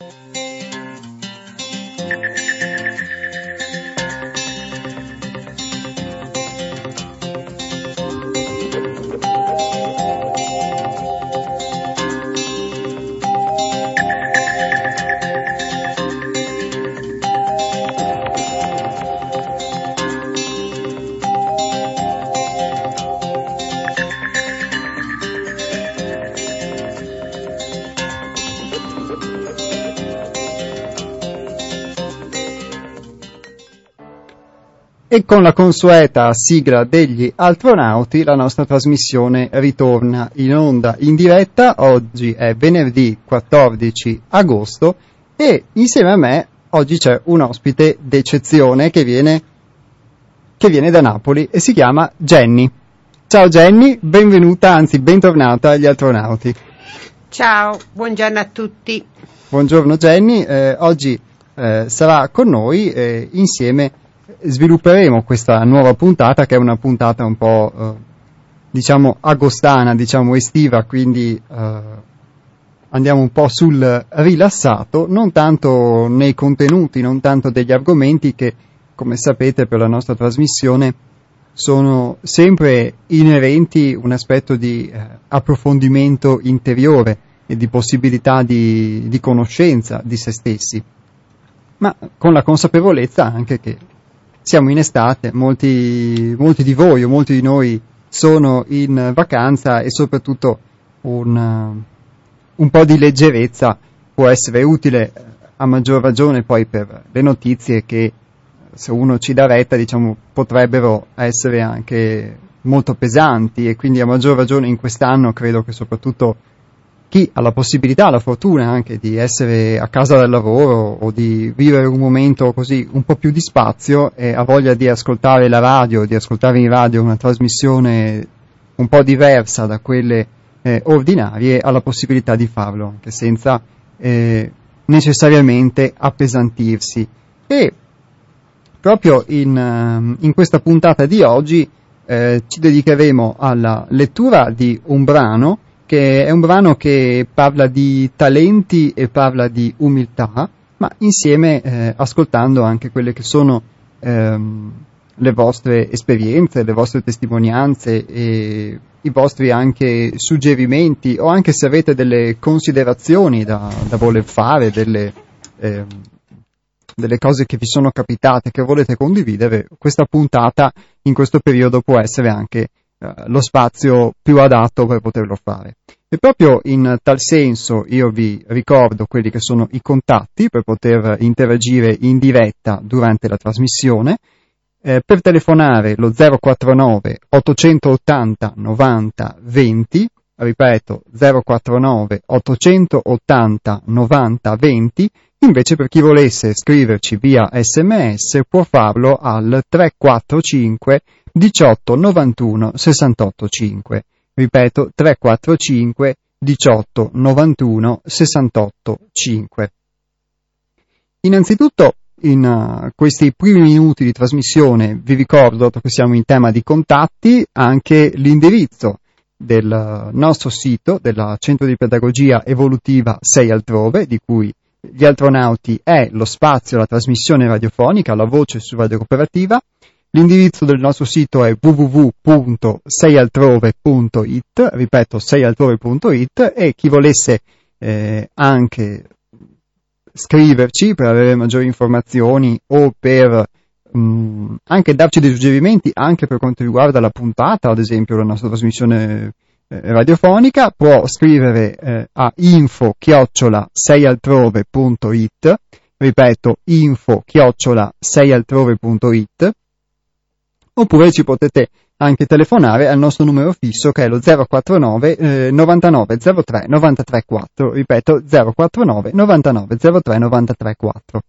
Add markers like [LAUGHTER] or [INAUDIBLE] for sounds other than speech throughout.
you E con la consueta sigla degli astronauti la nostra trasmissione ritorna in onda in diretta. Oggi è venerdì 14 agosto e insieme a me oggi c'è un ospite d'eccezione che viene, che viene da Napoli e si chiama Jenny. Ciao Jenny, benvenuta, anzi bentornata agli astronauti. Ciao, buongiorno a tutti. Buongiorno Jenny, eh, oggi eh, sarà con noi eh, insieme svilupperemo questa nuova puntata che è una puntata un po' eh, diciamo agostana, diciamo estiva, quindi eh, andiamo un po' sul rilassato, non tanto nei contenuti, non tanto degli argomenti che come sapete per la nostra trasmissione sono sempre inerenti un aspetto di eh, approfondimento interiore e di possibilità di, di conoscenza di se stessi, ma con la consapevolezza anche che siamo in estate, molti, molti di voi o molti di noi sono in vacanza e soprattutto un, un po' di leggerezza può essere utile a maggior ragione poi per le notizie che se uno ci dà retta diciamo potrebbero essere anche molto pesanti e quindi a maggior ragione in quest'anno credo che soprattutto chi ha la possibilità, la fortuna anche di essere a casa dal lavoro o di vivere un momento così un po' più di spazio e ha voglia di ascoltare la radio, di ascoltare in radio una trasmissione un po' diversa da quelle eh, ordinarie, ha la possibilità di farlo anche senza eh, necessariamente appesantirsi. E proprio in, eh, in questa puntata di oggi eh, ci dedicheremo alla lettura di un brano che è un brano che parla di talenti e parla di umiltà, ma insieme eh, ascoltando anche quelle che sono ehm, le vostre esperienze, le vostre testimonianze e i vostri anche suggerimenti o anche se avete delle considerazioni da, da voler fare, delle, eh, delle cose che vi sono capitate, che volete condividere, questa puntata in questo periodo può essere anche lo spazio più adatto per poterlo fare. E proprio in tal senso io vi ricordo quelli che sono i contatti per poter interagire in diretta durante la trasmissione. Eh, per telefonare lo 049 880 90 20, ripeto 049 880 90 20, invece per chi volesse scriverci via sms può farlo al 345 18 91 68 5. Ripeto 345 18 91 68 5. Innanzitutto in uh, questi primi minuti di trasmissione vi ricordo, che siamo in tema di contatti, anche l'indirizzo del nostro sito, del Centro di Pedagogia Evolutiva 6 Altrove, di cui gli astronauti è lo spazio, la trasmissione radiofonica, la voce su Radio Cooperativa, L'indirizzo del nostro sito è www.seialtrove.it, ripeto seialtrove.it e chi volesse eh, anche scriverci per avere maggiori informazioni o per mh, mm, anche darci dei suggerimenti anche per quanto riguarda la puntata, ad esempio la nostra trasmissione eh, radiofonica, può scrivere eh, a info chiocciola seialtrove.it, ripeto info chiocciola seialtrove.it oppure ci potete anche telefonare al nostro numero fisso che è lo 049 eh, 99 03 93 4, ripeto 049 99 03 93 4.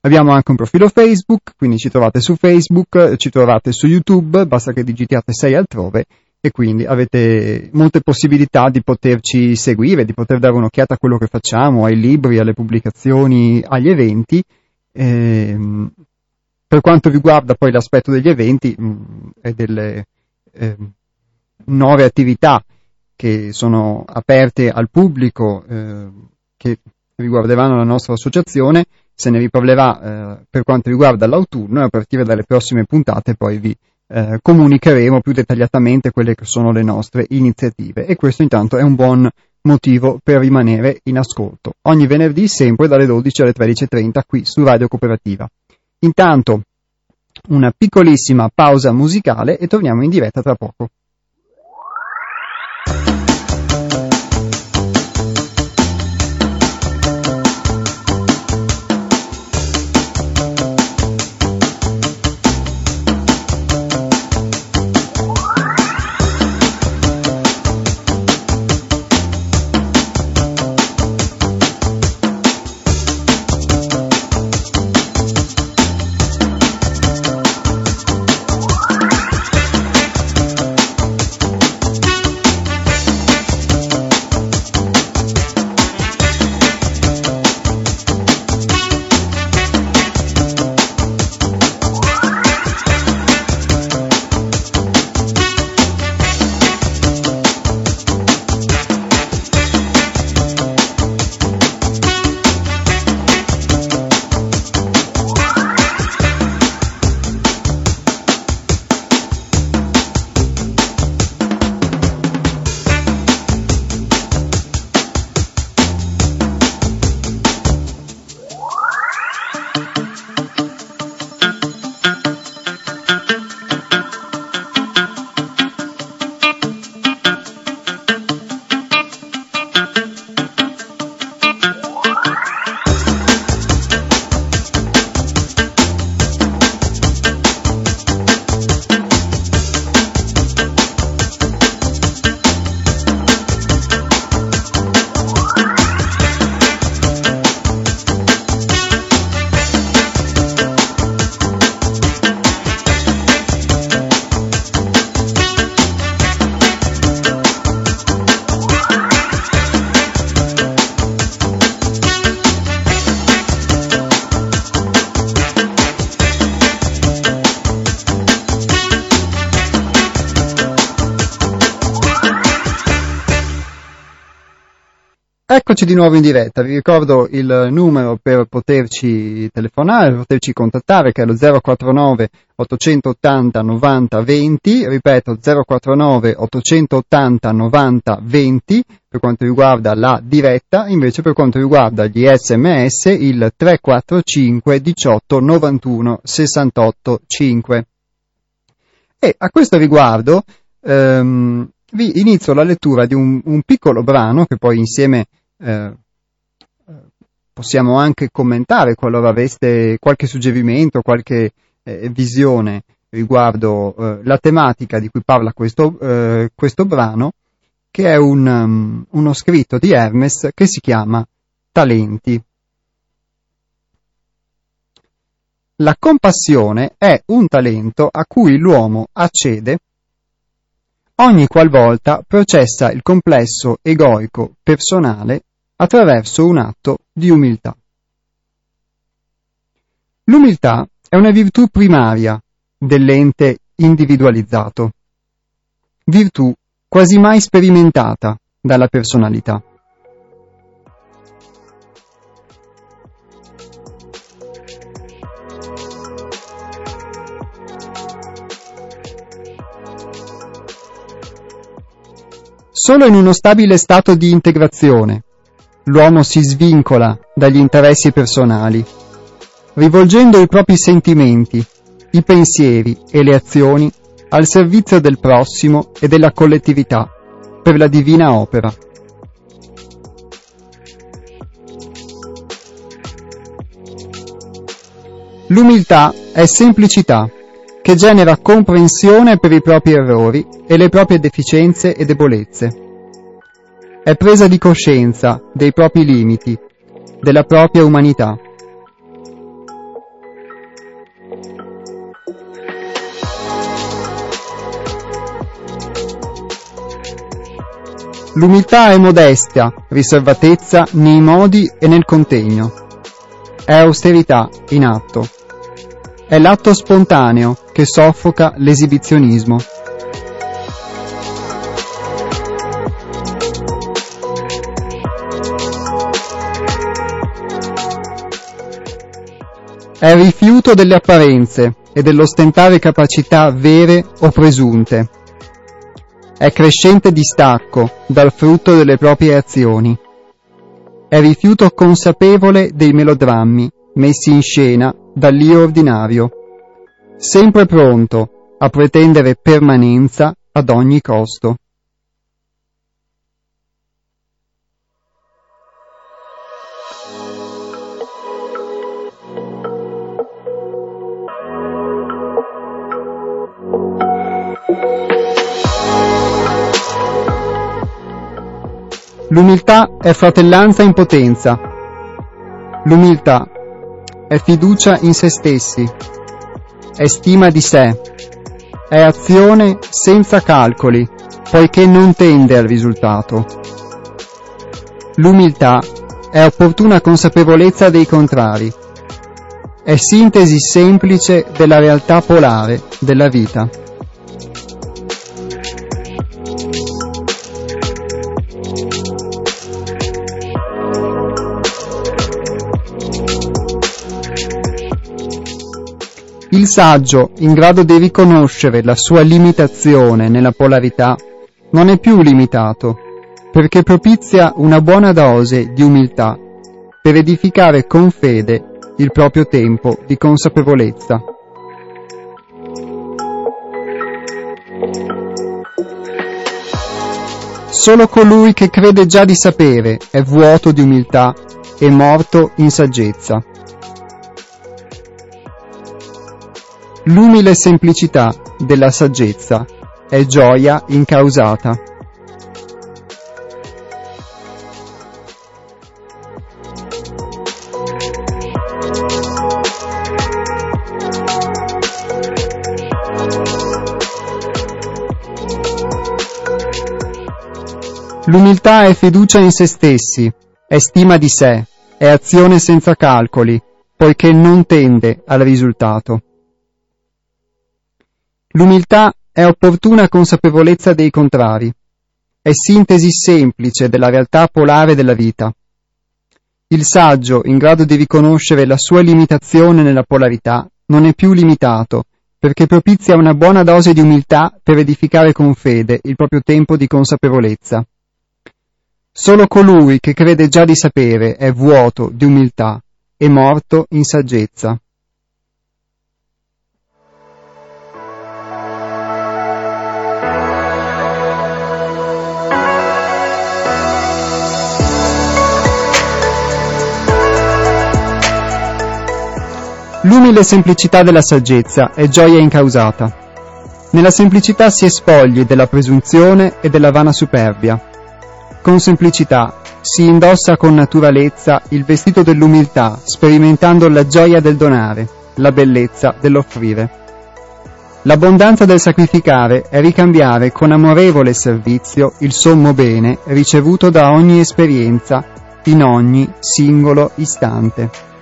Abbiamo anche un profilo Facebook, quindi ci trovate su Facebook, ci trovate su YouTube, basta che digitiate 6 altrove e quindi avete molte possibilità di poterci seguire, di poter dare un'occhiata a quello che facciamo, ai libri, alle pubblicazioni, agli eventi. Ehm, per quanto riguarda poi l'aspetto degli eventi mh, mm, e delle eh, nuove attività che sono aperte al pubblico, eh, che riguarderanno la nostra associazione, se ne riparlerà eh, per quanto riguarda l'autunno e a partire dalle prossime puntate poi vi eh, comunicheremo più dettagliatamente quelle che sono le nostre iniziative e questo intanto è un buon motivo per rimanere in ascolto. Ogni venerdì sempre dalle 12 alle 13.30 qui su Radio Cooperativa. Intanto una piccolissima pausa musicale e torniamo in diretta tra poco. Di nuovo in diretta, vi ricordo il numero per poterci telefonare, per poterci contattare che è lo 049 880 90 20, ripeto 049 880 90 20 per quanto riguarda la diretta, invece per quanto riguarda gli sms il 345 18 91 68 5. E a questo riguardo ehm, vi inizio la lettura di un, un piccolo brano che poi insieme eh, possiamo anche commentare qualora aveste qualche suggerimento, qualche eh, visione riguardo eh, la tematica di cui parla questo, eh, questo brano, che è un, um, uno scritto di Hermes che si chiama Talenti. La compassione è un talento a cui l'uomo accede ogni qualvolta processa il complesso egoico personale attraverso un atto di umiltà. L'umiltà è una virtù primaria dell'ente individualizzato, virtù quasi mai sperimentata dalla personalità. Solo in uno stabile stato di integrazione l'uomo si svincola dagli interessi personali, rivolgendo i propri sentimenti, i pensieri e le azioni al servizio del prossimo e della collettività per la divina opera. L'umiltà è semplicità che genera comprensione per i propri errori e le proprie deficienze e debolezze è presa di coscienza dei propri limiti, della propria umanità. L'umiltà è modestia, riservatezza nei modi e nel contegno. È austerità in atto. È l'atto spontaneo che soffoca l'esibizionismo. È il rifiuto delle apparenze e dell'ostentare capacità vere o presunte. È crescente distacco dal frutto delle proprie azioni è rifiuto consapevole dei melodrammi messi in scena dall'io ordinario, sempre pronto a pretendere permanenza ad ogni costo. L'umiltà è fratellanza in potenza. L'umiltà è fiducia in se stessi, è stima di sé, è azione senza calcoli, poiché non tende al risultato. L'umiltà è opportuna consapevolezza dei contrari, è sintesi semplice della realtà polare della vita. Il saggio, in grado di riconoscere la sua limitazione nella polarità, non è più limitato, perché propizia una buona dose di umiltà per edificare con fede il proprio tempo di consapevolezza. Solo colui che crede già di sapere è vuoto di umiltà e morto in saggezza. L'umile semplicità della saggezza è gioia incausata. L'umiltà è fiducia in se stessi, è stima di sé, è azione senza calcoli, poiché non tende al risultato. L'umiltà è opportuna consapevolezza dei contrari, è sintesi semplice della realtà polare della vita. Il saggio, in grado di riconoscere la sua limitazione nella polarità, non è più limitato, perché propizia una buona dose di umiltà per edificare con fede il proprio tempo di consapevolezza. Solo colui che crede già di sapere è vuoto di umiltà e morto in saggezza. L'umile semplicità della saggezza è gioia incausata. Nella semplicità si espogli della presunzione e della vana superbia. Con semplicità si indossa con naturalezza il vestito dell'umiltà, sperimentando la gioia del donare, la bellezza dell'offrire. L'abbondanza del sacrificare è ricambiare con amorevole servizio il sommo bene ricevuto da ogni esperienza in ogni singolo istante.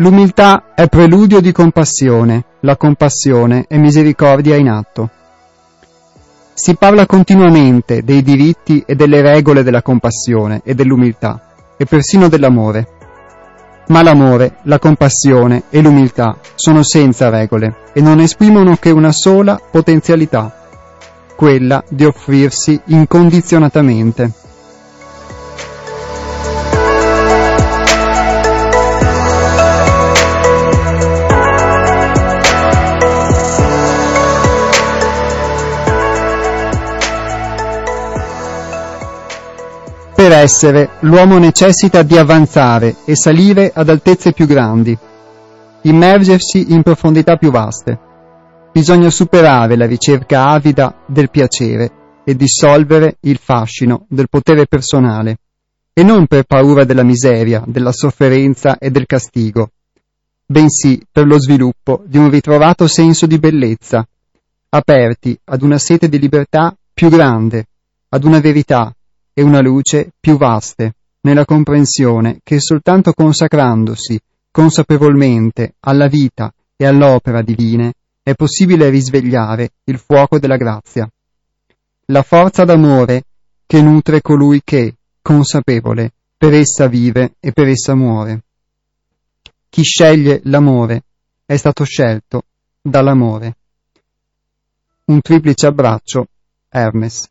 L'umiltà è preludio di compassione, la compassione è misericordia in atto. Si parla continuamente dei diritti e delle regole della compassione e dell'umiltà, e persino dell'amore. Ma l'amore, la compassione e l'umiltà sono senza regole e non esprimono che una sola potenzialità, quella di offrirsi incondizionatamente. Per essere, l'uomo necessita di avanzare e salire ad altezze più grandi, immergersi in profondità più vaste. Bisogna superare la ricerca avida del piacere e dissolvere il fascino del potere personale e non per paura della miseria, della sofferenza e del castigo, bensì per lo sviluppo di un ritrovato senso di bellezza, aperti ad una sete di libertà più grande, ad una verità e una luce più vaste, nella comprensione che soltanto consacrandosi consapevolmente alla vita e all'opera divine è possibile risvegliare il fuoco della grazia. La forza d'amore che nutre colui che, consapevole, per essa vive e per essa muore. Chi sceglie l'amore è stato scelto dall'amore. Un triplice abbraccio, Hermes.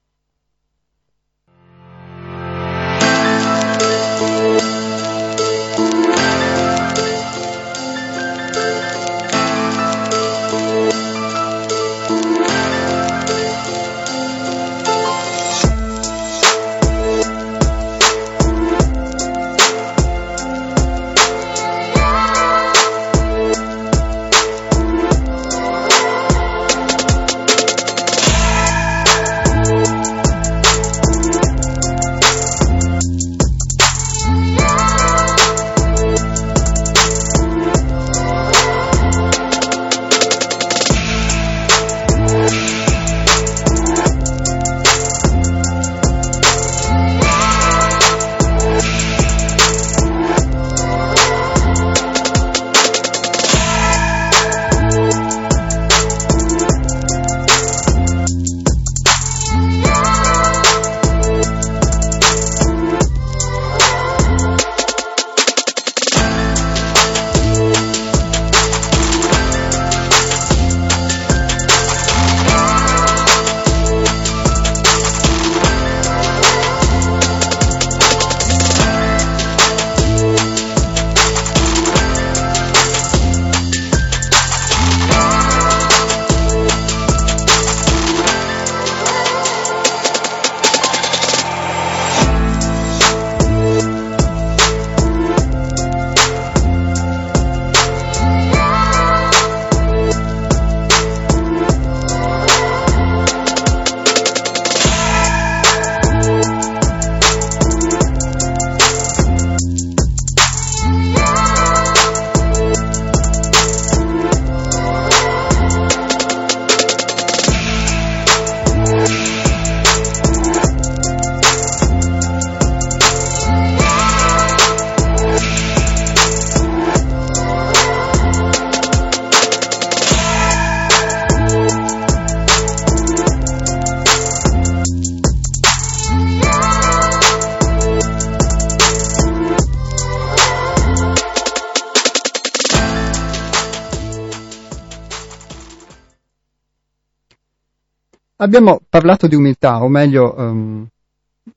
Abbiamo parlato di umiltà, o meglio, um,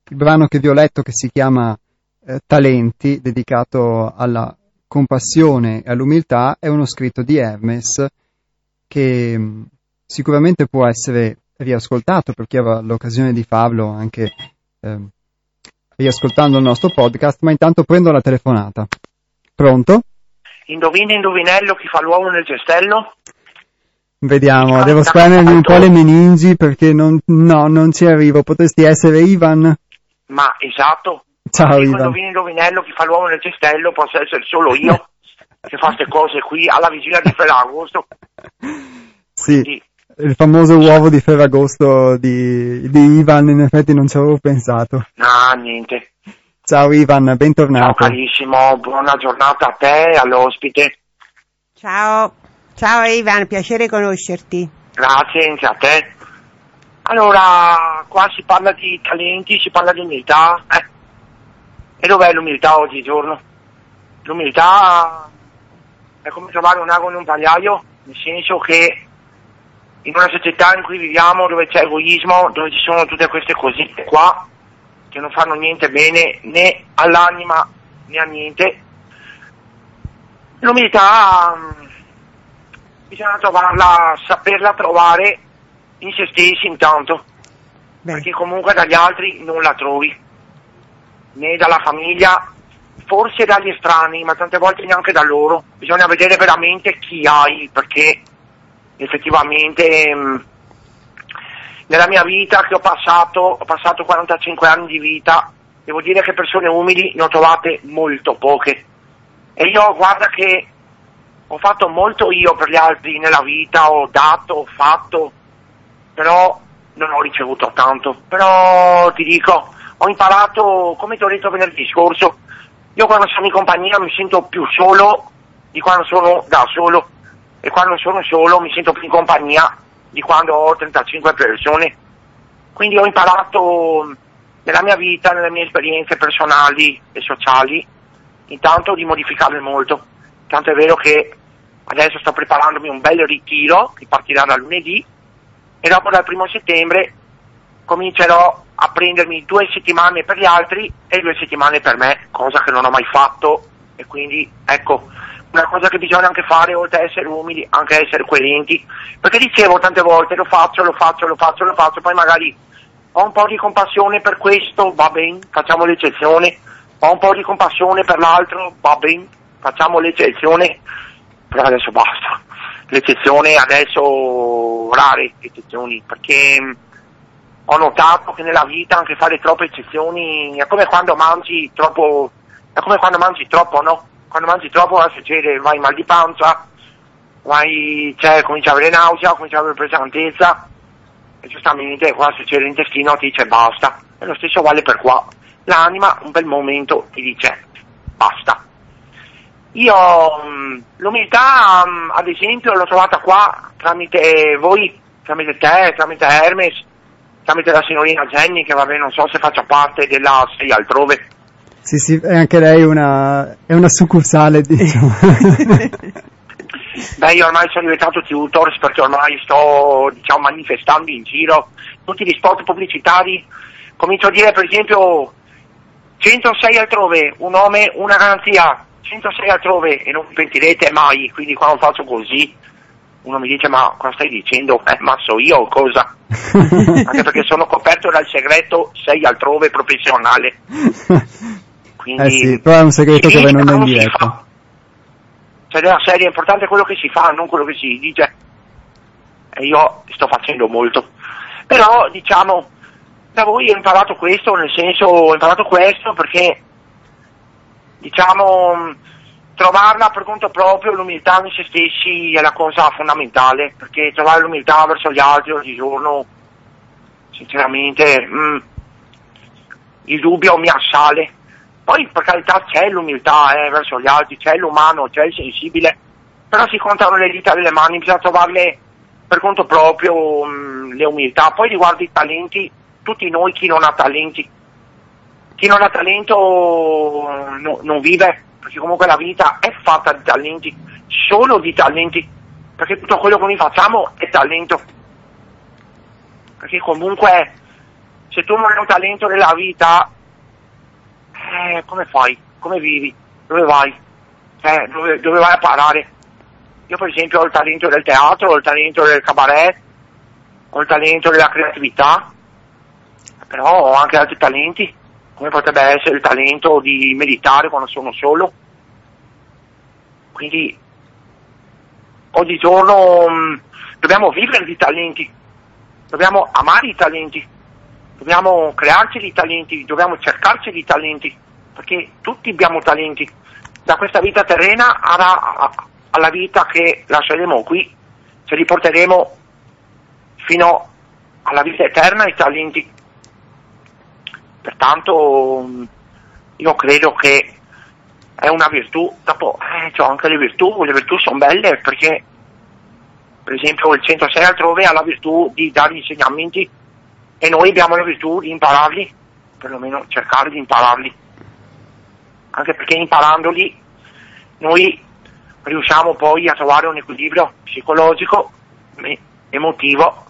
il brano che vi ho letto che si chiama eh, Talenti, dedicato alla compassione e all'umiltà, è uno scritto di Hermes che um, sicuramente può essere riascoltato per chi aveva l'occasione di farlo anche eh, riascoltando il nostro podcast, ma intanto prendo la telefonata. Pronto? Indovina indovinello chi fa l'uovo nel cestello? Vediamo, devo spremermi un po' le meningi perché non, no, non ci arrivo. Potresti essere Ivan? Ma esatto. Ciao Ivan. Indovina indovinello chi fa l'uovo nel cestello posso essere solo io [LAUGHS] che fa queste cose qui alla vigilia di Ferragosto. [LAUGHS] Sì, Sì. il famoso uovo di Ferragosto di, di Ivan, in effetti non ci avevo pensato. Ah, niente. Ciao Ivan, Ciao bentornato. carissimo, buona giornata a te e all'ospite. Ciao, ciao Ivan, piacere conoscerti. Grazie anche a te. Allora, qua si parla di talenti, si parla di umiltà. Eh. E dov'è l'umiltà oggigiorno? L'umiltà è come trovare un ago in un pagliaio, nel senso che in una società in cui viviamo, dove c'è egoismo, dove ci sono tutte queste cosette qua, che non fanno niente bene né all'anima né a niente, l'umiltà bisogna trovarla, saperla trovare in se stessi intanto, Beh, perché comunque dagli altri non la trovi, né dalla famiglia, forse dagli estranei, ma tante volte neanche da loro. Bisogna vedere veramente chi hai, perché effettivamente mh, nella mia vita che ho passato, ho passato 45 anni di vita devo dire che persone umili ne ho trovate molto poche. E io guarda che ho fatto molto io per gli altri nella vita, ho dato, ho fatto, però non ho ricevuto tanto. Però ti dico, ho imparato, come ti ho detto venerdì scorso, io quando sono in compagnia mi sento più solo di quando sono da solo e quando sono solo mi sento più in compagnia di quando ho 35 persone. Quindi ho imparato nella mia vita, nelle mie esperienze personali e sociali, intanto di modificarle molto. Tanto è vero che adesso sto preparandomi un bel ritiro che partirà da lunedì e dopo dal primo settembre comincerò a prendermi due settimane per gli altri e due settimane per me, cosa che non ho mai fatto. E quindi ecco una cosa che bisogna anche fare oltre a essere umili, anche essere coerenti, perché dicevo tante volte lo faccio, lo faccio, lo faccio, lo faccio, poi magari ho un po' di compassione per questo, va bene, facciamo l'eccezione, ho un po' di compassione per l'altro, va bene, facciamo l'eccezione, però adesso basta, l'eccezione adesso rare eccezioni, perché ho notato che nella vita anche fare troppe eccezioni è come quando mangi troppo, è come quando mangi troppo, no? Quando mangi troppo va a succedere, vai mal di pancia, vai, cioè, cominci a avere nausea, cominci a avere pesantezza, e giustamente qua succede l'intestino ti dice basta. E lo stesso vale per qua. L'anima un bel momento ti dice basta. Io mh, l'umiltà, mh, ad esempio, l'ho trovata qua tramite voi, tramite te, tramite Hermes, tramite la signorina Jenny, che vabbè non so se faccia parte della sei altrove. Sì, sì, è anche lei una, è una succursale, [LAUGHS] diciamo. Beh, io ormai sono diventato tutors perché ormai sto, diciamo, manifestando in giro tutti gli spot pubblicitari. Comincio a dire, per esempio, 106 altrove, un nome, una garanzia, 106 altrove e non pentirete mai, quindi quando faccio così uno mi dice ma cosa stai dicendo? Eh, ma so io cosa? [LAUGHS] Anche perché sono coperto dal segreto 6 altrove professionale. Quindi, eh sì, però è un segreto che voi non è in non si diretta. fa. Cioè nella serie è importante quello che si fa, non quello che si dice. E io sto facendo molto. Però diciamo, da voi ho imparato questo, nel senso ho imparato questo perché diciamo trovarla per conto proprio, l'umiltà in se stessi è la cosa fondamentale, perché trovare l'umiltà verso gli altri oggigiorno, sinceramente, mh, il dubbio mi assale. Poi per carità c'è l'umiltà eh, verso gli altri, c'è l'umano, c'è il sensibile, però si contano le dita delle mani, bisogna trovarle per conto proprio mh, le umiltà. Poi riguardo i talenti, tutti noi chi non ha talenti, chi non ha talento no- non vive, perché comunque la vita è fatta di talenti, solo di talenti, perché tutto quello che noi facciamo è talento. Perché comunque se tu non hai un talento nella vita, eh, come fai? Come vivi? Dove vai? Eh, dove, dove vai a parare? Io per esempio ho il talento del teatro, ho il talento del cabaret, ho il talento della creatività, però ho anche altri talenti, come potrebbe essere il talento di meditare quando sono solo. Quindi oggigiorno mh, dobbiamo vivere di talenti, dobbiamo amare i talenti, dobbiamo crearci di talenti, dobbiamo cercarci di talenti, perché tutti abbiamo talenti, da questa vita terrena alla, alla vita che lasceremo qui, ce li porteremo fino alla vita eterna i talenti. Pertanto io credo che è una virtù, dopo eh, c'ho anche le virtù, le virtù sono belle perché per esempio il 106 altrove ha la virtù di dare insegnamenti e noi abbiamo la virtù di impararli, perlomeno cercare di impararli, anche perché imparandoli noi riusciamo poi a trovare un equilibrio psicologico, emotivo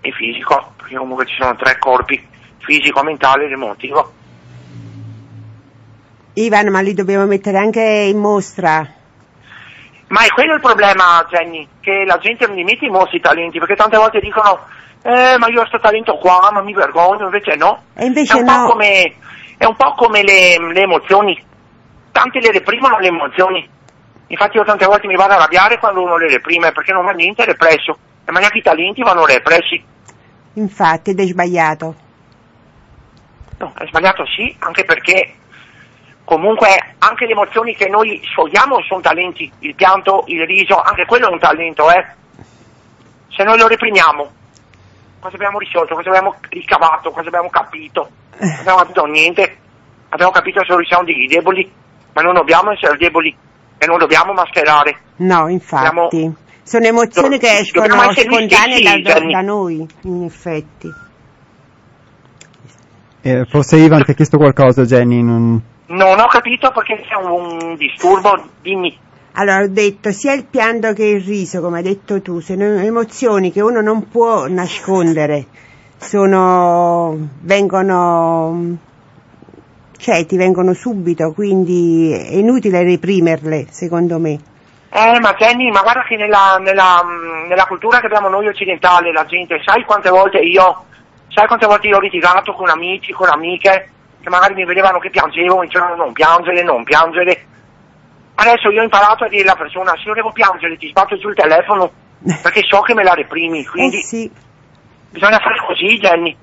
e fisico, perché comunque ci sono tre corpi, fisico, mentale ed emotivo. Ivan, ma li dobbiamo mettere anche in mostra. Ma è quello il problema, Jenny, che la gente non li mette in mostra i talenti, perché tante volte dicono, eh, ma io ho questo talento qua, ma mi vergogno, invece no. E invece è un no. Po come, è un po' come le, le emozioni, tanti le reprimono le emozioni. Infatti io tante volte mi vado a arrabbiare quando uno le reprime, perché non va niente represso, e ma neanche i talenti vanno repressi. Infatti, ed è sbagliato. No, è sbagliato sì, anche perché comunque anche le emozioni che noi sfogliamo sono talenti, il pianto, il riso, anche quello è un talento, eh. Se noi lo reprimiamo, cosa abbiamo risolto, cosa abbiamo ricavato, cosa abbiamo capito? Non abbiamo capito niente, abbiamo capito solo che siamo dei deboli, ma non dobbiamo essere deboli e non dobbiamo mascherare. No, infatti. Dobbiamo- Sono emozioni che escono spontanee da, da noi, in effetti. Eh, forse Ivan ti ha chiesto qualcosa, Jenny. Non... Non ho capito perché c'è un, disturbo, dimmi. Allora, ho detto sia il pianto che il riso, come hai detto tu, sono emozioni che uno non può nascondere, sono, vengono, cioè ti vengono subito, quindi è inutile reprimerle, secondo me. Eh, ma Jenny, ma guarda che nella, nella, nella cultura che abbiamo noi occidentali, la gente, sai quante volte io, sai quante volte io ho litigato con amici, con amiche, che magari mi vedevano che piangevo, mi dicevano non piangere, non piangere. Adesso io ho imparato a dire alla persona, se io devo piangere ti sbatto giù il telefono, [LAUGHS] perché so che me la reprimi, quindi Eh sì, bisogna fare così, Jenny.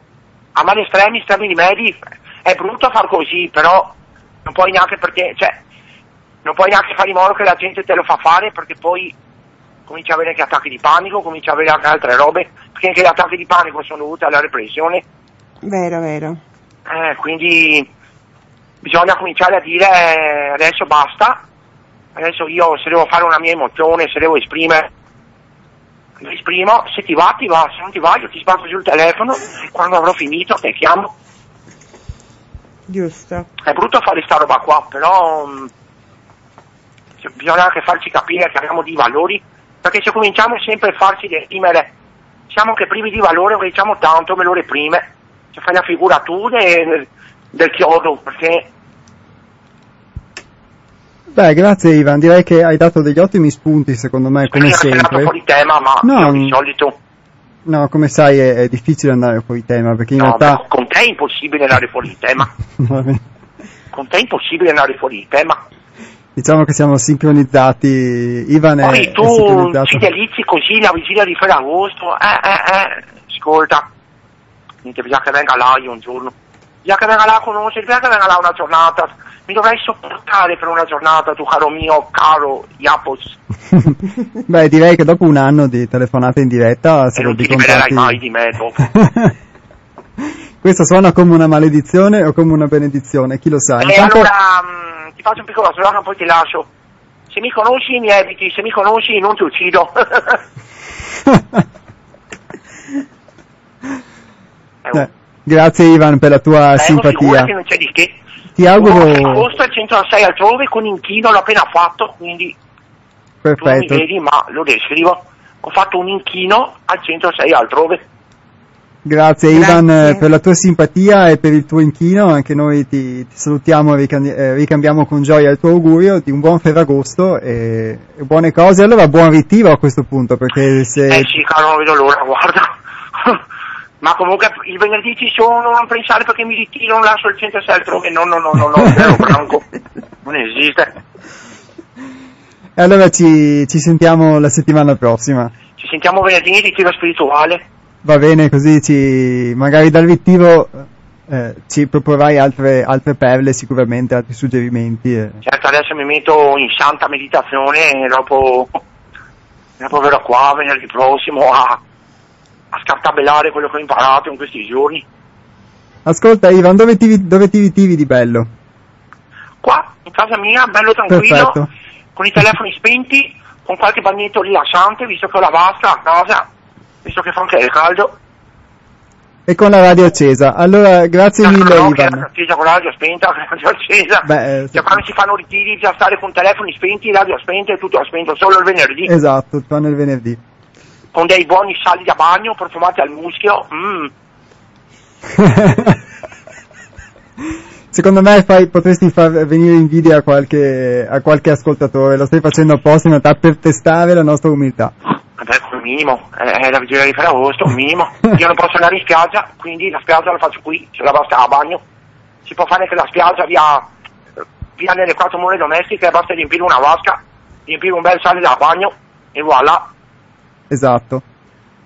A mali estremi, estremi rimedi, è brutto far così, però non puoi neanche perché, cioè, non puoi neanche fare in modo che la gente te lo fa fare perché poi comincia a avere anche attacchi di panico, comincia a avere anche altre robe, perché anche gli attacchi di panico sono dovuti alla repressione, vero, vero. eh, quindi bisogna cominciare a dire eh, adesso basta, adesso io se devo fare una mia emozione, se devo esprimere, lo esprimo, se ti va ti va, se non ti va io ti sbatto sul telefono e quando avrò finito ti chiamo. Giusto. È brutto fare sta roba qua, però mm, bisogna anche farci capire che abbiamo dei valori, perché se cominciamo sempre a farci reprimere, siamo anche privi di valore, perché diciamo tanto me lo reprime, cioè fai la figura tu de- del chiodo, perché Beh, grazie Ivan, direi che hai dato degli ottimi spunti secondo me, come andato sempre. fuori tema, ma No, di mm. solito No, come sai è, è difficile andare fuori tema, perché in no, realtà... con te è impossibile andare fuori tema, [LAUGHS] con te è impossibile andare fuori tema. Diciamo che siamo sincronizzati, Ivan è, Poi è tu sincronizzato. ci delizi così la vigilia di Ferragosto, eh, eh, eh, ascolta, niente, bisogna che venga là io un giorno, bisogna che venga là a conoscere, bisogna che venga là una giornata, mi dovrai sopportare per una giornata, tu caro mio, caro Iapos, [LAUGHS] Beh, direi che dopo un anno di telefonate in diretta, se e non ti libererai mai di me dopo. [LAUGHS] Questo suona come una maledizione o come una benedizione, chi lo sa. E Intanto- allora mm, ti faccio un piccolo slogan, poi ti lascio. Se mi conosci mi eviti, se mi conosci non ti uccido. [LAUGHS] Eh, Eh, Grazie Ivan per la tua Prego, simpatia. non c'è di che. Ti auguro... Agosto al 106 altrove con inchino l'ho appena fatto, quindi tu non mi Perfetto. vedi ma lo descrivo. Ho fatto un inchino al 106 altrove. Grazie Grazie. Ivan eh, per la tua simpatia e per il tuo inchino, anche noi ti, ti salutiamo e eh, ricambiamo con gioia il tuo augurio di un buon Ferragosto e, e buone cose. Allora buon ritiro a questo punto perché se... Eh sì, caro, non vedo l'ora, [LAUGHS] guarda. ma comunque il venerdì ci sono, non pensare perché mi ritiro, non lascio il 106 altrove. No, no, no, no, no, [LAUGHS] zero franco. Non esiste. e allora ci, ci sentiamo la settimana prossima. Ci sentiamo venerdì, ritiro spirituale. Va bene, così ci, magari dal ritiro eh, ci proporrai altre, altre perle sicuramente, altri suggerimenti. eh. Certo, adesso mi metto in santa meditazione e dopo, [LAUGHS] dopo verrò qua venerdì prossimo a, a scartabellare quello che ho imparato in questi giorni. Ascolta Ivan, dove ti, dove ti ritiri di bello? Qua, in casa mia, bello tranquillo, Perfetto. con i telefoni spenti, con qualche bagnetto rilassante, visto che ho la vasca a casa, visto che fa anche il caldo. E con la radio accesa. Allora, grazie No, mille no, Ivan. accesa con la radio spenta, con [LAUGHS] la radio accesa. Beh, eh, Cioè, quando si fanno ritiri, già stare con telefoni spenti, radio spente, tutto spento, solo il venerdì. Esatto, fanno il venerdì. Con dei buoni sali da bagno profumati al muschio. Mm. [LAUGHS] Secondo me fai- potresti far venire invidia a qualche, a qualche ascoltatore, lo stai facendo apposta in realtà per testare la nostra umiltà. Vabbè, come minimo, eh, è la vigilia di Ferragosto, un minimo. Io non posso andare in spiaggia, quindi la spiaggia la faccio qui, c'è la vasca a bagno. Si può fare anche la spiaggia via, via nelle quattro mura domestiche, basta riempire una vasca, riempire un bel sale da bagno e voilà. Esatto.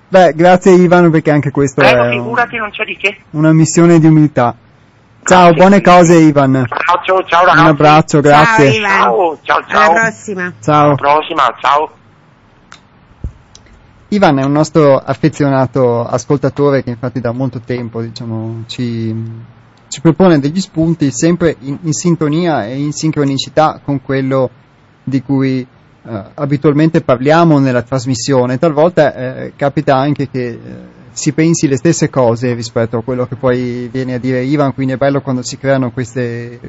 Beh, grazie Ivan perché anche questo Prego, è un- figurati, non c'è di che. una missione di umiltà. Ciao, Grazie. buone cose Ivan. Un abbraccio, ciao ragazzi. Un abbraccio, grazie. Ciao Ivan. Ciao, ciao, ciao. Alla prossima. Ciao. Alla prossima, ciao. Ivan è un nostro affezionato ascoltatore che infatti da molto tempo diciamo, ci, ci propone degli spunti sempre in, in sintonia e in sincronicità con quello di cui eh, abitualmente parliamo nella trasmissione. Talvolta eh, capita anche che eh, si pensi le stesse cose rispetto a quello che poi viene a dire Ivan, quindi è bello quando si creano queste,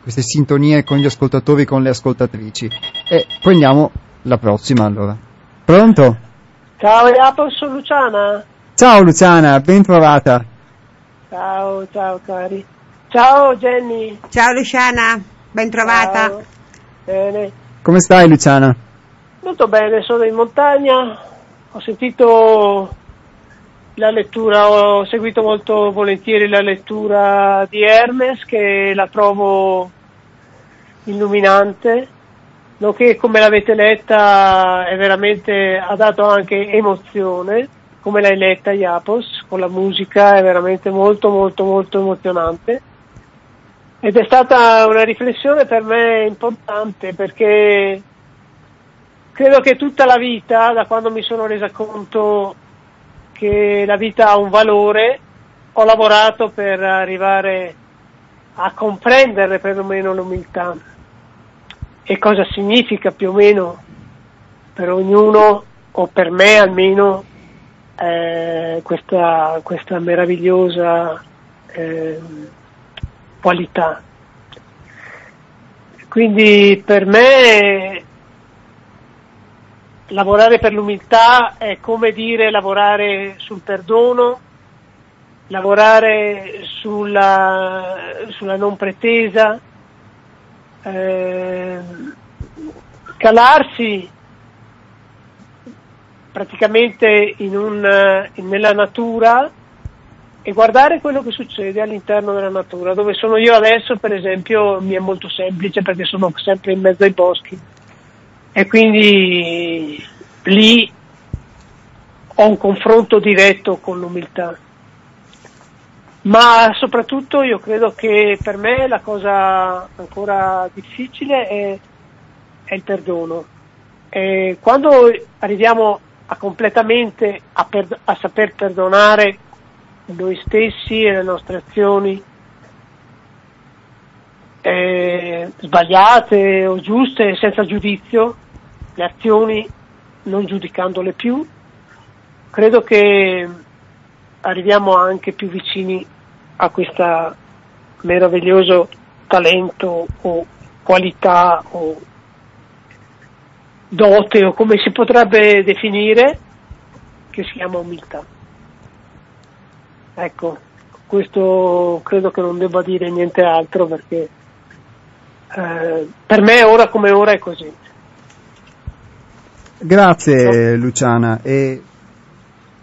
queste sintonie con gli ascoltatori, con le ascoltatrici. E prendiamo la prossima allora. Pronto? Ciao Iapo, sono Luciana. Ciao Luciana, ben trovata. Ciao, ciao cari. Ciao Jenny. Ciao Luciana, ben trovata. Ciao. Bene. Come stai Luciana? Molto bene, sono in montagna. Ho sentito la lettura, ho seguito molto volentieri la lettura di Hermes che la trovo illuminante. Nonché come l'avete letta è veramente, ha dato anche emozione, come l'hai letta Iapos, con la musica è veramente molto molto molto emozionante. Ed è stata una riflessione per me importante perché credo che tutta la vita, da quando mi sono resa conto che la vita ha un valore, ho lavorato per arrivare a comprendere perlomeno l'umiltà e cosa significa più o meno per ognuno o per me almeno eh, questa, questa meravigliosa eh, qualità. Quindi per me lavorare per l'umiltà è come dire lavorare sul perdono, lavorare sulla, sulla non pretesa, eh, calarsi praticamente in un, in- nella natura e guardare quello che succede all'interno della natura. Dove sono io adesso, per esempio, mi è molto semplice perché sono sempre in mezzo ai boschi e quindi lì ho un confronto diretto con l'umiltà. Ma soprattutto io credo che per me la cosa ancora difficile è, è il perdono. E quando arriviamo a completamente a, per- a saper perdonare noi stessi e le nostre azioni eh, sbagliate o giuste, senza giudizio, le azioni non giudicandole più, credo che arriviamo anche più vicini a questo meraviglioso talento o qualità o dote o come si potrebbe definire che si chiama umiltà. Ecco, questo credo che non debba dire niente altro perché eh, per me ora come ora è così. Grazie Luciana e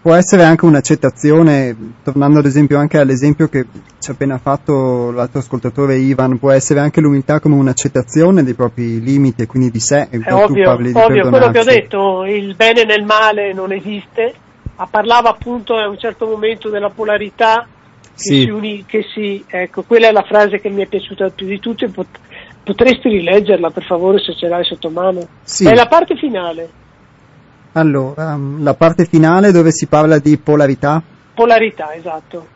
può essere anche un'accettazione, tornando ad esempio anche all'esempio che ci ha appena fatto l'altro ascoltatore Ivan, può essere anche l'umiltà come un'accettazione dei propri limiti e quindi di sé. E È tu ovvio, ovvio quello che ho detto, il bene nel male non esiste, ma parlava appunto a un certo momento della polarità che Sì. si uni, che si, ecco, quella è la frase che mi è piaciuta più di tutte, pot- potresti rileggerla per favore se ce l'hai sotto mano. Sì. È la parte finale, Allora, mm, la parte finale dove si parla di polarità? polarità, esatto.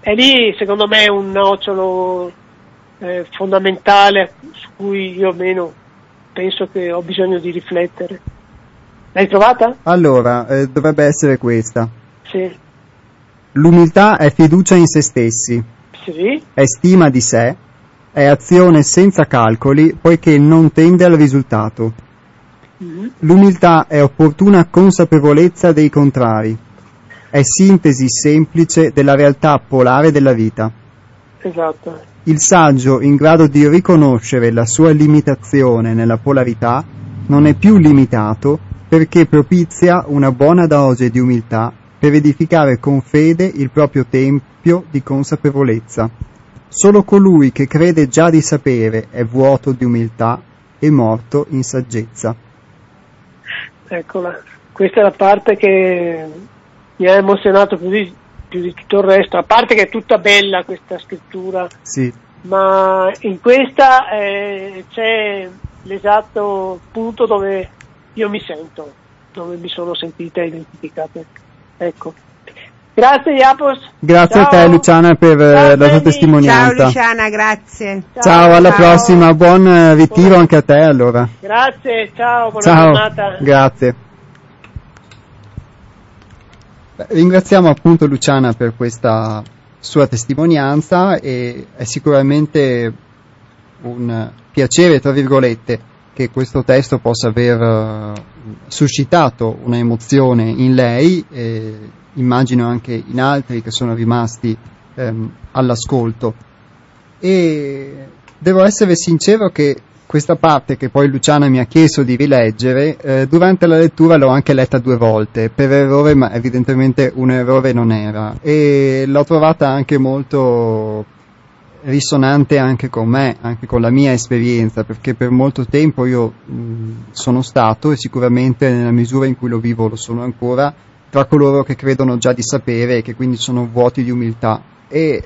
E lì secondo me è un nocciolo eh, fondamentale su cui io almeno penso che ho bisogno di riflettere. L'hai trovata? Allora, eh, dovrebbe essere questa. Sì. L'umiltà è fiducia in se stessi, Sì, è stima di sé, è azione senza calcoli poiché non tende al risultato. Mhm. L'umiltà è opportuna consapevolezza dei contrari, è sintesi semplice della realtà polare della vita. esatto. Il saggio in grado di riconoscere la sua limitazione nella polarità non è più limitato perché propizia una buona dose di umiltà per edificare con fede il proprio tempio di consapevolezza. Solo colui che crede già di sapere è vuoto di umiltà e morto in saggezza. Eccola. Questa è la parte che mi ha emozionato più di, più di tutto il resto, a parte che è tutta bella questa scrittura, Sì, ma in questa eh, c'è l'esatto punto dove io mi sento, dove mi sono sentita identificata. Ecco. Grazie Iapos. grazie Ciao. a te Luciana per eh, Ciao, la tua Jenny. Ciao testimonianza. Luciana, grazie. Ciao, alla Ciao. prossima, buon eh, ritiro anche a te allora. Grazie, ciao, buona Ciao, giornata. grazie. Beh, ringraziamo appunto Luciana per questa sua testimonianza e è sicuramente un piacere, tra virgolette, che questo testo possa aver eh, suscitato un'emozione in lei e immagino anche in altri che sono rimasti ehm, all'ascolto. E devo essere sincero che questa parte che poi Luciana mi ha chiesto di rileggere, eh, durante la lettura l'ho anche letta due volte, per errore, ma evidentemente un errore non era. E l'ho trovata anche molto risonante anche con me, anche con la mia esperienza, perché per molto tempo io mh, sono stato, e sicuramente nella misura in cui lo vivo lo sono ancora, tra coloro che credono già di sapere e che quindi sono vuoti di umiltà. E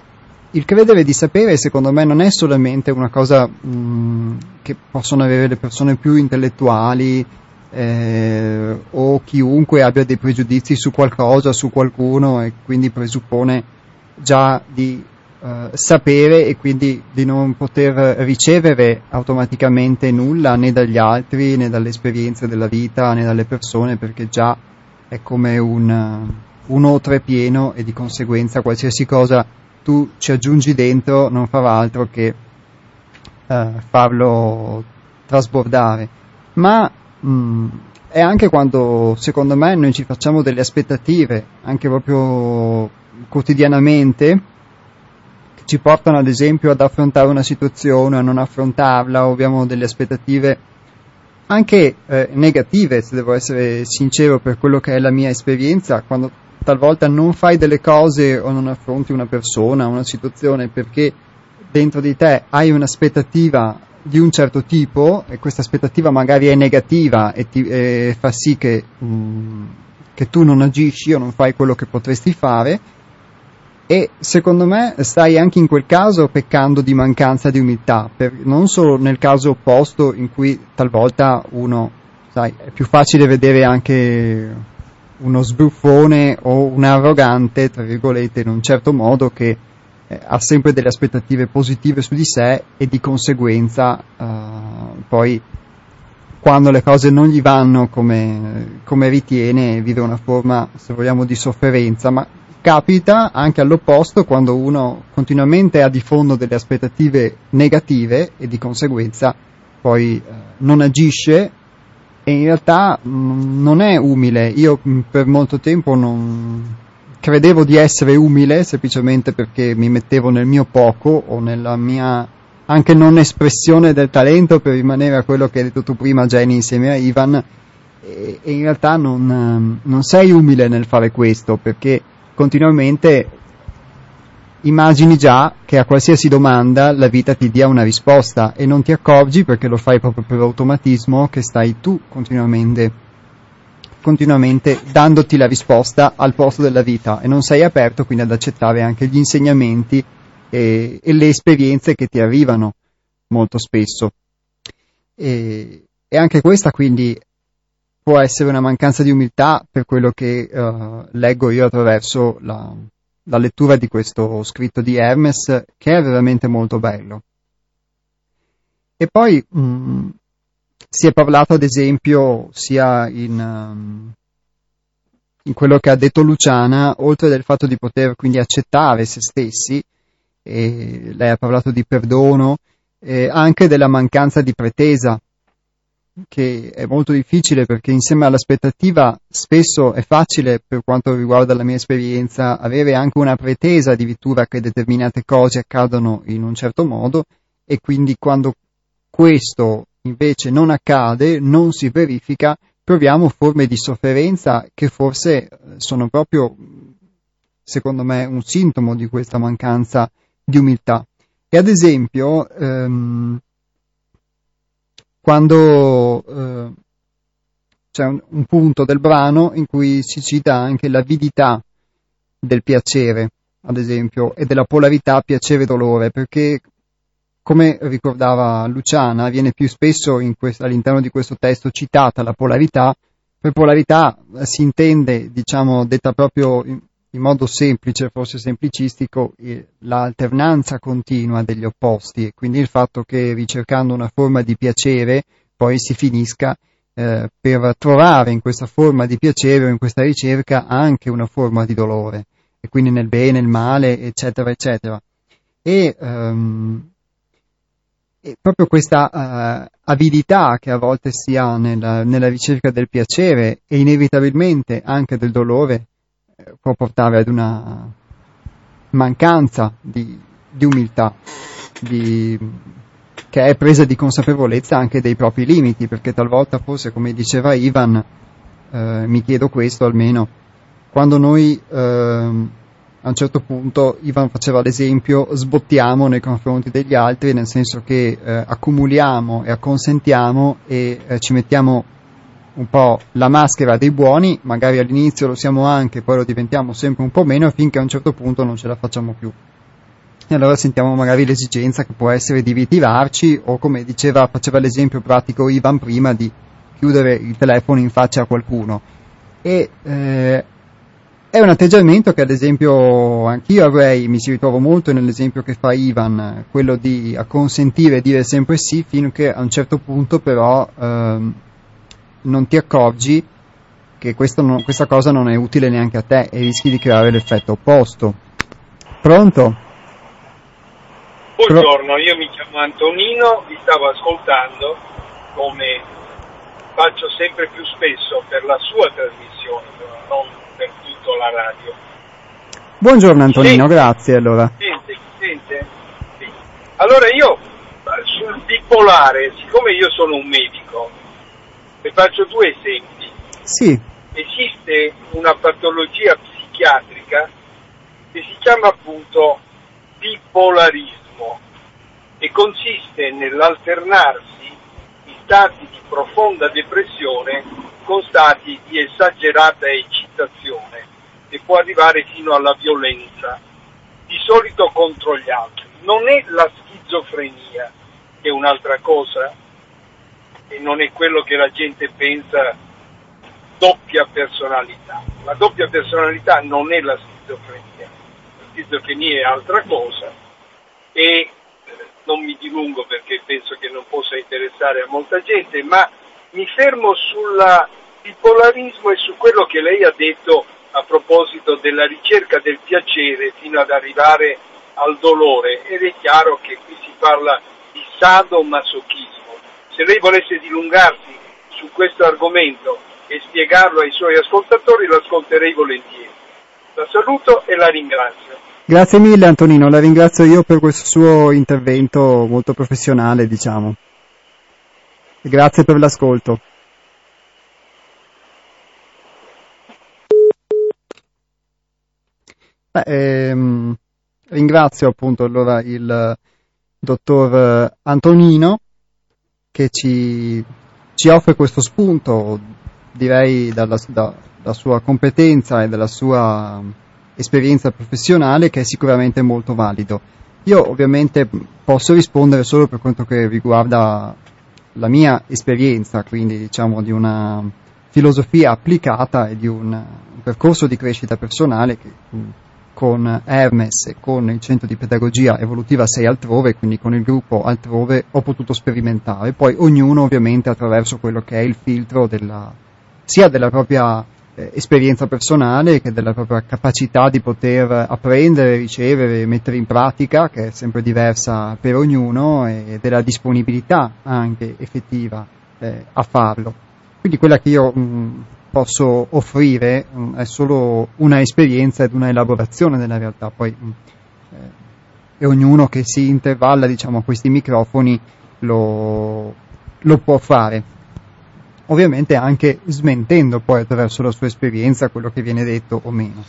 il credere di sapere secondo me non è solamente una cosa mh, che possono avere le persone più intellettuali eh, o chiunque abbia dei pregiudizi su qualcosa, su qualcuno e quindi presuppone già di eh, sapere e quindi di non poter ricevere automaticamente nulla né dagli altri né dalle esperienze della vita né dalle persone perché già è come un, un otre pieno e di conseguenza qualsiasi cosa tu ci aggiungi dentro non farà altro che eh, farlo trasbordare. Ma mh, è anche quando, secondo me, noi ci facciamo delle aspettative, anche proprio quotidianamente, ci portano ad esempio ad affrontare una situazione, a non affrontarla, o abbiamo delle aspettative anche eh, negative, se devo essere sincero per quello che è la mia esperienza, quando talvolta non fai delle cose o non affronti una persona, una situazione perché dentro di te hai un'aspettativa di un certo tipo e questa aspettativa magari è negativa e, ti, e fa sì che, mh, che tu non agisci o non fai quello che potresti fare e secondo me stai anche in quel caso peccando di mancanza di umiltà, per, non solo nel caso opposto in cui talvolta uno, sai, è più facile vedere anche uno sbruffone o un arrogante, tra virgolette, in un certo modo che eh, ha sempre delle aspettative positive su di sé e di conseguenza eh, poi quando le cose non gli vanno come, come ritiene vive una forma, se vogliamo, di sofferenza, ma capita anche all'opposto quando uno continuamente ha di fondo delle aspettative negative e di conseguenza poi eh, non agisce e in realtà mh, non è umile. Io mh, per molto tempo non credevo di essere umile semplicemente perché mi mettevo nel mio poco o nella mia anche non espressione del talento per rimanere a quello che hai detto tu prima Jenny insieme a Ivan e, e in realtà non, non sei umile nel fare questo perché continuamente immagini già che a qualsiasi domanda la vita ti dia una risposta e non ti accorgi perché lo fai proprio per automatismo che stai tu continuamente, continuamente dandoti la risposta al posto della vita e non sei aperto quindi ad accettare anche gli insegnamenti e, e le esperienze che ti arrivano molto spesso. E, e anche questa quindi può essere una mancanza di umiltà per quello che uh, leggo io attraverso la, la lettura di questo scritto di Hermes, che è veramente molto bello. E poi mh, si è parlato, ad esempio, sia in, um, in, quello che ha detto Luciana, oltre del fatto di poter quindi accettare se stessi, e lei ha parlato di perdono, eh, anche della mancanza di pretesa, che è molto difficile perché insieme all'aspettativa spesso è facile, per quanto riguarda la mia esperienza, avere anche una pretesa addirittura che determinate cose accadano in un certo modo e quindi quando questo invece non accade, non si verifica, proviamo forme di sofferenza che forse sono proprio, secondo me, un sintomo di questa mancanza di umiltà. E ad esempio, ehm, quando eh, c'è un, un, punto del brano in cui si cita anche l'avidità del piacere, ad esempio, e della polarità piacere-dolore, perché come ricordava Luciana, viene più spesso questo, all'interno di questo testo citata la polarità. Per polarità eh, si intende, diciamo, detta proprio in modo semplice, forse semplicistico, l'alternanza continua degli opposti, e quindi il fatto che ricercando una forma di piacere poi si finisca eh, per trovare in questa forma di piacere o in questa ricerca anche una forma di dolore, e quindi nel bene, il male, eccetera, eccetera. E, um, e proprio questa uh, avidità che a volte si ha nella, nella, ricerca del piacere e inevitabilmente anche del dolore può portare ad una mancanza di, di umiltà, di, che è presa di consapevolezza anche dei propri limiti, perché talvolta forse, come diceva Ivan, eh, mi chiedo questo almeno, quando noi eh, a un certo punto Ivan faceva l'esempio sbottiamo nei confronti degli altri nel senso che eh, accumuliamo e acconsentiamo e eh, ci mettiamo un po' la maschera dei buoni magari all'inizio lo siamo anche poi lo diventiamo sempre un po' meno finché a un certo punto non ce la facciamo più. E allora sentiamo magari l'esigenza che può essere di ritirarci o come diceva faceva l'esempio pratico Ivan prima di chiudere il telefono in faccia a qualcuno. E eh, è un atteggiamento che ad esempio anch'io avrei, mi si ritrovo molto nell'esempio che fa Ivan, quello di acconsentire e dire sempre sì finché a un certo punto però ehm, non ti accorgi che non, questa cosa non è utile neanche a te e rischi di creare l'effetto opposto. Pronto? Buongiorno, io mi chiamo Antonino, vi stavo ascoltando come faccio sempre più spesso per la sua trasmissione, non per tutta la radio. Buongiorno Antonino, sente, grazie allora. Sente, sente? Sì. Allora io sul bipolare, siccome io sono un medico, vi faccio due esempi. Sì. Esiste una patologia psichiatrica che si chiama appunto bipolarismo e consiste nell'alternarsi in stati di profonda depressione con stati di esagerata eccitazione e può arrivare fino alla violenza, di solito contro gli altri. Non è la schizofrenia, che è un'altra cosa, e non è quello che la gente pensa doppia personalità. La doppia personalità non è la schizofrenia, la schizofrenia è altra cosa e non mi dilungo perché penso che non possa interessare a molta gente, ma mi fermo sulla bipolarismo e su quello che lei ha detto a proposito della ricerca del piacere fino ad arrivare al dolore ed è chiaro che qui si parla di sadomasochismo. Se lei volesse dilungarsi su questo argomento e spiegarlo ai suoi ascoltatori lo ascolterei volentieri. La saluto e la ringrazio. Grazie mille Antonino, la ringrazio io per questo suo intervento molto professionale, diciamo. Grazie per l'ascolto. Beh, ehm, ringrazio appunto allora il dottor Antonino che ci, ci offre questo spunto, direi dalla, da, dalla sua competenza e dalla sua esperienza professionale che è sicuramente molto valido. Io ovviamente posso rispondere solo per quanto riguarda la mia esperienza, quindi diciamo di una filosofia applicata e di un percorso di crescita personale che con Hermes e con il centro di pedagogia evolutiva 6 altrove, quindi con il gruppo altrove, ho potuto sperimentare. Poi ognuno ovviamente attraverso quello che è il filtro della, sia della propria eh, esperienza personale che della propria capacità di poter apprendere, ricevere, mettere in pratica, che è sempre diversa per ognuno, e della disponibilità anche effettiva eh, a farlo. Quindi quella che io mh, posso offrire mh, mm, è solo una esperienza ed una elaborazione della realtà, poi mh, mm, eh, e ognuno che si intervalla diciamo, a questi microfoni lo, lo può fare. Ovviamente anche smentendo poi attraverso la sua esperienza quello che viene detto o meno.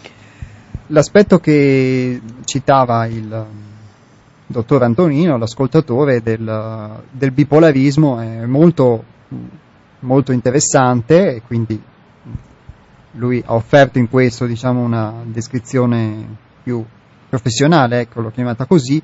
L'aspetto che citava il mm, dottor Antonino, l'ascoltatore del, del bipolarismo, è molto, molto interessante e quindi lui ha offerto in questo diciamo, una descrizione più professionale, ecco, l'ho chiamata così,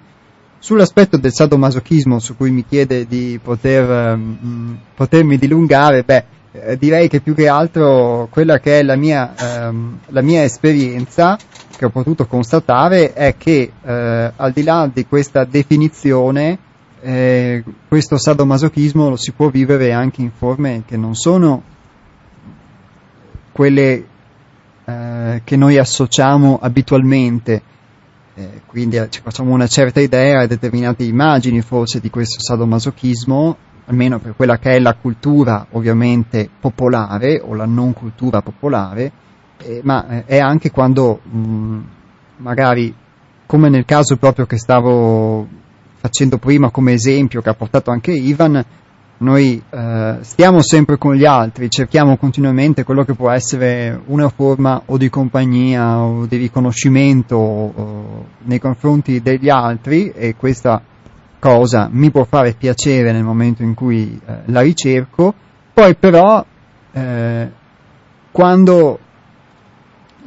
Sull'aspetto del sadomasochismo su cui mi chiede di poter, mh, mm, potermi dilungare, beh, eh, direi che più che altro quella che è la mia, ehm, la mia esperienza che ho potuto constatare è che eh, al di là di questa definizione eh, questo sadomasochismo lo si può vivere anche in forme che non sono quelle eh, che noi associamo abitualmente. Eh, quindi eh, ci facciamo una certa idea e determinate immagini forse di questo sadomasochismo, almeno per quella che è la cultura ovviamente popolare o la non cultura popolare, eh, ma eh, è anche quando mh, magari, come nel caso proprio che stavo facendo prima come esempio che ha portato anche Ivan, noi eh, stiamo sempre con gli altri, cerchiamo continuamente quello che può essere una forma o di compagnia o di riconoscimento o, nei confronti degli altri e questa cosa mi può fare piacere nel momento in cui eh, la ricerco, poi però eh, quando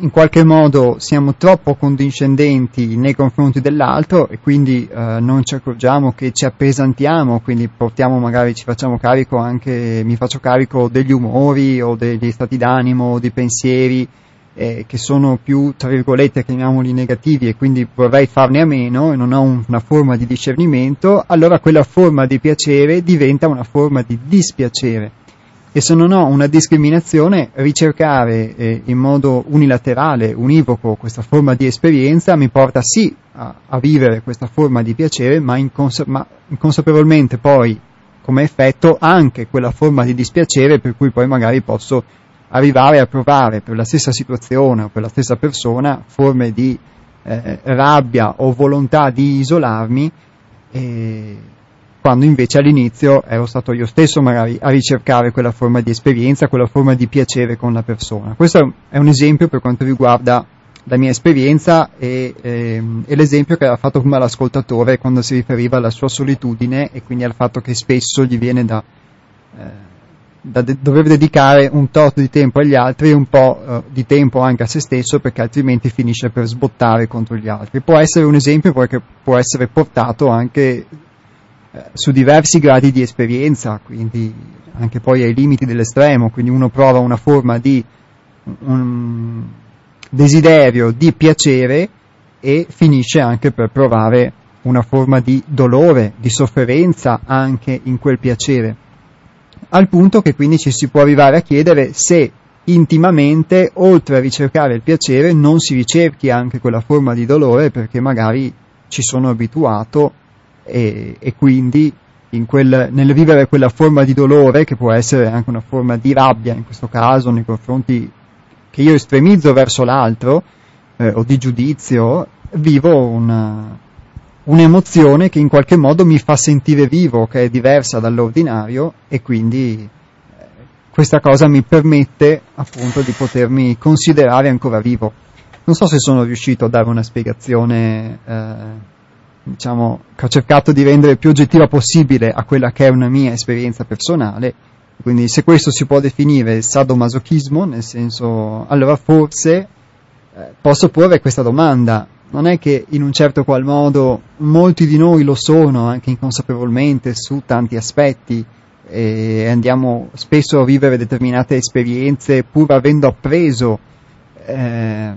in qualche modo siamo troppo condiscendenti nei confronti dell'altro e quindi eh, non ci accorgiamo che ci appesantiamo, quindi portiamo magari ci facciamo carico anche, mi faccio carico degli umori o degli stati d'animo o dei pensieri eh, che sono più, tra virgolette, chiamiamoli negativi e quindi vorrei farne a meno e non ho un, una forma di discernimento, allora quella forma di piacere diventa una forma di dispiacere e se non ho una discriminazione, ricercare eh, in modo unilaterale, univoco, questa forma di esperienza mi porta sì a, a vivere questa forma di piacere, ma, inconsa- ma, inconsapevolmente poi come effetto anche quella forma di dispiacere per cui poi magari posso arrivare a provare per la stessa situazione o per la stessa persona forme di eh, rabbia o volontà di isolarmi. E, quando invece all'inizio ero stato io stesso magari a ricercare quella forma di esperienza, quella forma di piacere con la persona. Questo è un esempio per quanto riguarda la mia esperienza e, e, ehm, e l'esempio che aveva fatto prima l'ascoltatore quando si riferiva alla sua solitudine e quindi al fatto che spesso gli viene da, eh, da de- dover dedicare un tot di tempo agli altri e un po' eh, di tempo anche a se stesso perché altrimenti finisce per sbottare contro gli altri. Può essere un esempio perché può essere portato anche su diversi gradi di esperienza, quindi anche poi ai limiti dell'estremo, quindi uno prova una forma di un desiderio di piacere e finisce anche per provare una forma di dolore, di sofferenza anche in quel piacere. Al punto che quindi ci si può arrivare a chiedere se intimamente, oltre a ricercare il piacere, non si ricerchi anche quella forma di dolore perché magari ci sono abituato e, e quindi quel, nel vivere quella forma di dolore, che può essere anche una forma di rabbia in questo caso, nei confronti che io estremizzo verso l'altro, eh, o di giudizio, vivo una, un'emozione che in qualche modo mi fa sentire vivo, che è diversa dall'ordinario e quindi eh, questa cosa mi permette appunto di potermi considerare ancora vivo. Non so se sono riuscito a dare una spiegazione eh, diciamo, che ho cercato di rendere più oggettiva possibile a quella che è una mia esperienza personale. Quindi se questo si può definire sadomasochismo, nel senso, allora forse eh, posso porre questa domanda. Non è che in un certo qual modo molti di noi lo sono, anche inconsapevolmente, su tanti aspetti, e andiamo spesso a vivere determinate esperienze pur avendo appreso, eh,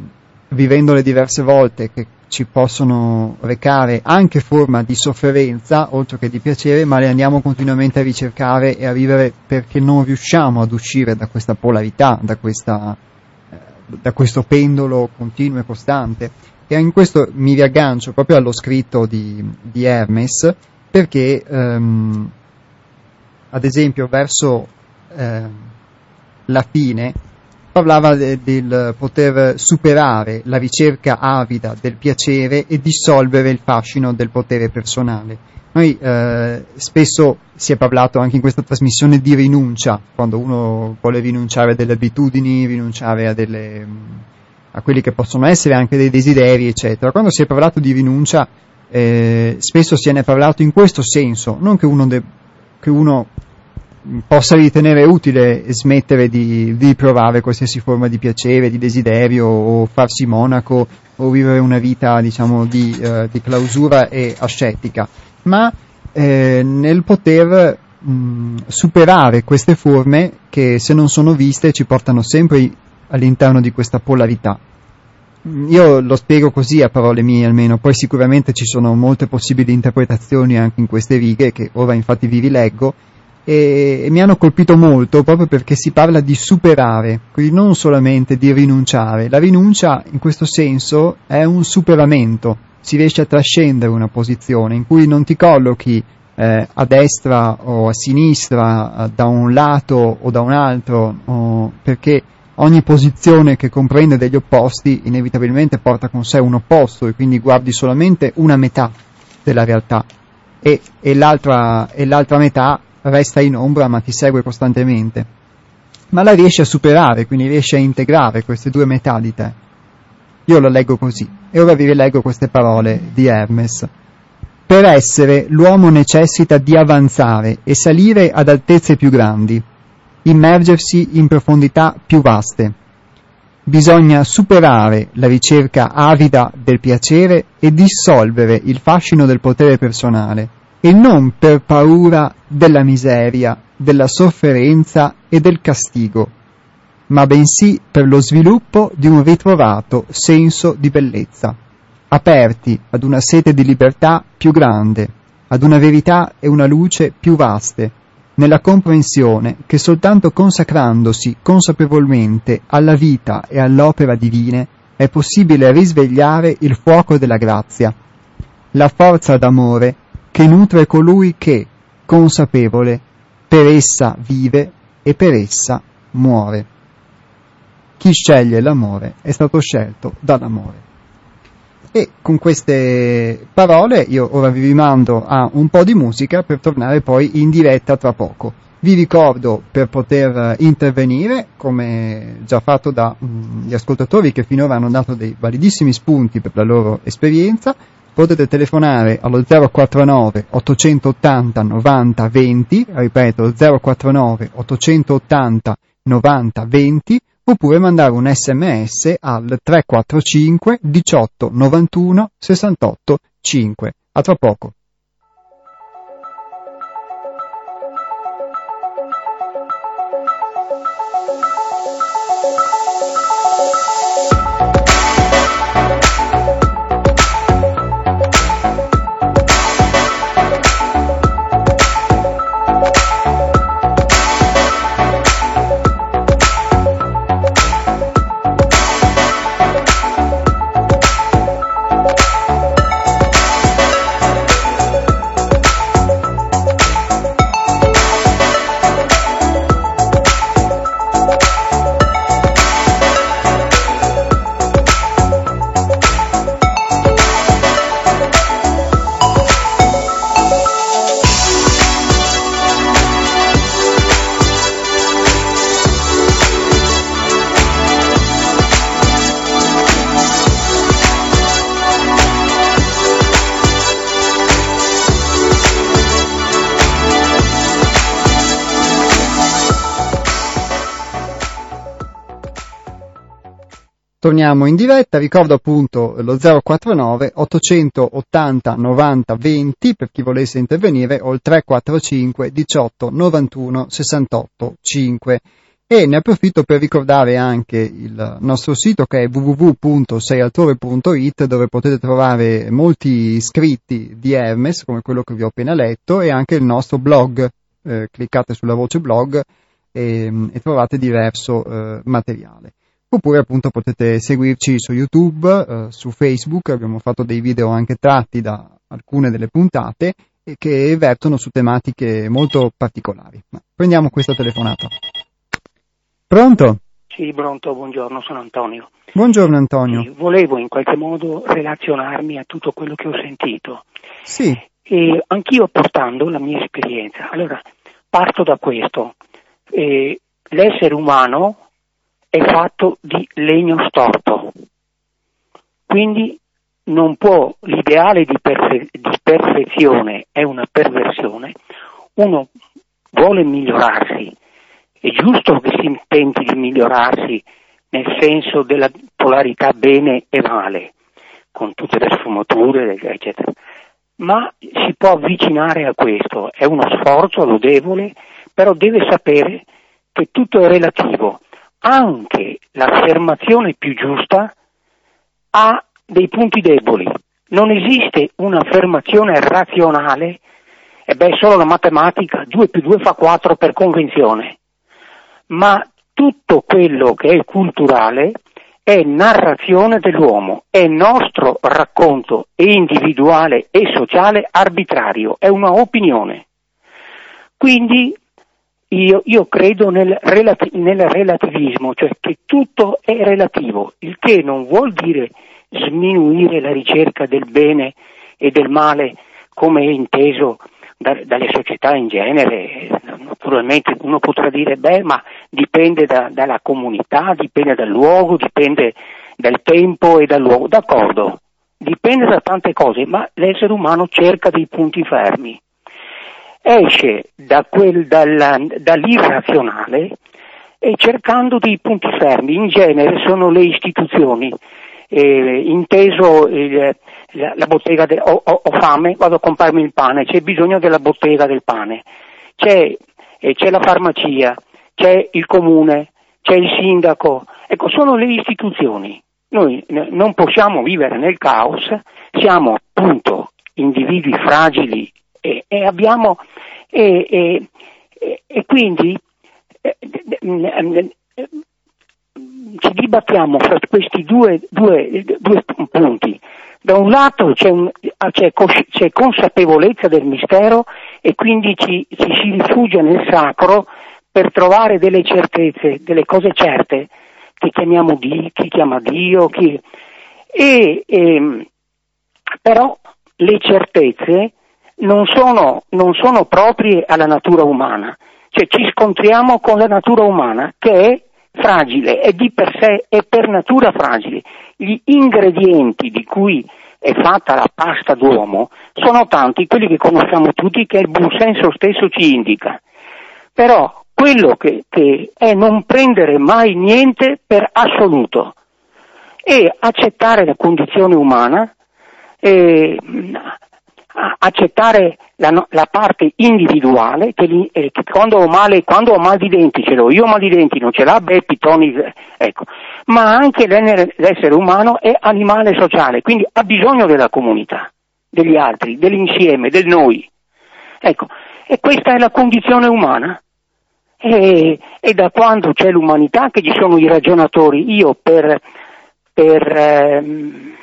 vivendole diverse volte, che ci possono recare anche forma di sofferenza, oltre che di piacere, ma le andiamo continuamente a ricercare e a vivere perché non riusciamo ad uscire da questa polarità, da, questa, eh, da questo pendolo continuo e costante. E in questo mi riaggancio proprio allo scritto di, di Hermes, perché ehm, ad esempio verso eh, la fine parlava de, del poter superare la ricerca avida del piacere e dissolvere il fascino del potere personale. Noi eh, spesso si è parlato anche in questa trasmissione di rinuncia, quando uno vuole rinunciare a delle abitudini, rinunciare a, delle, a quelli che possono essere anche dei desideri, eccetera. Quando si è parlato di rinuncia, eh, spesso se ne è parlato in questo senso, non che uno, de- che uno possa ritenere utile smettere di, di provare qualsiasi forma di piacere, di desiderio o farsi monaco o vivere una vita diciamo di, eh, di clausura e ascetica, ma eh, nel poter mh, superare queste forme che se non sono viste ci portano sempre all'interno di questa polarità. Io lo spiego così a parole mie almeno, poi sicuramente ci sono molte possibili interpretazioni anche in queste righe che ora infatti vi rileggo e, e mi hanno colpito molto proprio perché si parla di superare, quindi non solamente di rinunciare. La rinuncia in questo senso è un superamento, si riesce a trascendere una posizione in cui non ti collochi eh, a destra o a sinistra, eh, da un lato o da un altro, o perché ogni posizione che comprende degli opposti inevitabilmente porta con sé un opposto e quindi guardi solamente una metà della realtà e, e, l'altra, e l'altra metà resta in ombra ma ti segue costantemente. Ma la riesci a superare, quindi riesci a integrare queste due metà di te. Io lo leggo così e ora vi rileggo queste parole di Hermes. Per essere l'uomo necessita di avanzare e salire ad altezze più grandi immergersi in profondità più vaste. Bisogna superare la ricerca avida del piacere e dissolvere il fascino del potere personale, e non per paura della miseria, della sofferenza e del castigo, ma bensì per lo sviluppo di un ritrovato senso di bellezza, aperti ad una sete di libertà più grande, ad una verità e una luce più vaste, nella comprensione che soltanto consacrandosi consapevolmente alla vita e all'opera divine è possibile risvegliare il fuoco della grazia, la forza d'amore che nutre colui che, consapevole, per essa vive e per essa muore. Chi sceglie l'amore è stato scelto dall'amore. E con queste parole io ora vi rimando a un po' di musica per tornare poi in diretta tra poco. Vi ricordo per poter intervenire, come già fatto dagli mm, ascoltatori che finora hanno dato dei validissimi spunti per la loro esperienza, potete telefonare allo 049 880 90 20, ripeto 049 880 90 20 oppure mandare un sms al 345 18 91 68 5. A tra poco. Torniamo in diretta, ricordo appunto lo 049 880 90 20 per chi volesse intervenire o il 345 18 91 68 5 e ne approfitto per ricordare anche il nostro sito che è www.seialtore.it dove potete trovare molti scritti di Hermes come quello che vi ho appena letto e anche il nostro blog, eh, cliccate sulla voce blog e, e trovate diverso eh, materiale oppure appunto potete seguirci su YouTube, eh, su Facebook, abbiamo fatto dei video anche tratti da alcune delle puntate e che vertono su tematiche molto particolari. Ma prendiamo questa telefonata. Pronto? Sì, pronto, buongiorno, sono Antonio. Buongiorno Antonio. Sì, volevo in qualche modo relazionarmi a tutto quello che ho sentito. Sì. E anch'io portando la mia esperienza. Allora, parto da questo. Eh, l'essere umano è fatto di legno storto. Quindi non può, l'ideale di, perfe- di perfezione è una perversione, uno vuole migliorarsi, è giusto che si tenti di migliorarsi nel senso della polarità bene e male, con tutte le sfumature, eccetera. Ma si può avvicinare a questo, è uno sforzo lodevole, però deve sapere che tutto è relativo. Anche l'affermazione più giusta ha dei punti deboli. Non esiste un'affermazione razionale, e beh, solo la matematica, 2 più 2 fa 4 per convenzione. Ma tutto quello che è culturale è narrazione dell'uomo, è nostro racconto individuale e sociale arbitrario, è una opinione. Quindi io, io credo nel, relati- nel, relativismo, cioè che tutto è relativo, il che non vuol dire sminuire la ricerca del bene e del male come è inteso da, dalle società in genere. Naturalmente uno potrà dire, beh, ma dipende da, dalla comunità, dipende dal luogo, dipende dal tempo e dal luogo. D'accordo, dipende da tante cose, ma l'essere umano cerca dei punti fermi. Esce da quel, dalla, dall'irrazionale e cercando dei punti fermi. In genere sono le istituzioni, eh, inteso il, la, la bottega, de, ho, ho, fame, vado a comprarmi il pane, c'è bisogno della bottega del pane, c'è, eh, c'è la farmacia, c'è il comune, c'è il sindaco, ecco, sono le istituzioni. Noi n- non possiamo vivere nel caos, siamo appunto individui fragili e, e abbiamo e, e, quindi eh, ci dibattiamo fra questi due, due, due punti. Da un lato c'è, un, c'è, c'è, consapevolezza del mistero e quindi ci, ci, si rifugia nel sacro per trovare delle certezze, delle cose certe che chiamiamo Dio, chi chiama Dio, chi... E, e, ehm, però le certezze non sono, non sono proprie alla natura umana, cioè ci scontriamo con la natura umana che è fragile, è di per sé, è per natura fragile. Gli ingredienti di cui è fatta la pasta d'uomo sono tanti, quelli che conosciamo tutti, che il buonsenso stesso ci indica. Però quello che, che è non prendere mai niente per assoluto e accettare la condizione umana, accettare la, la, parte individuale che, li, eh, che quando, ho male, quando ho mal di denti ce l'ho, io ho mal di denti, non ce l'ha, beh, pitoni, ecco. Ma anche l'essere umano è animale sociale, quindi ha bisogno della comunità, degli altri, dell'insieme, del noi. Ecco, e questa è la condizione umana. E, e da quando c'è l'umanità che ci sono i ragionatori, io per, per ehm,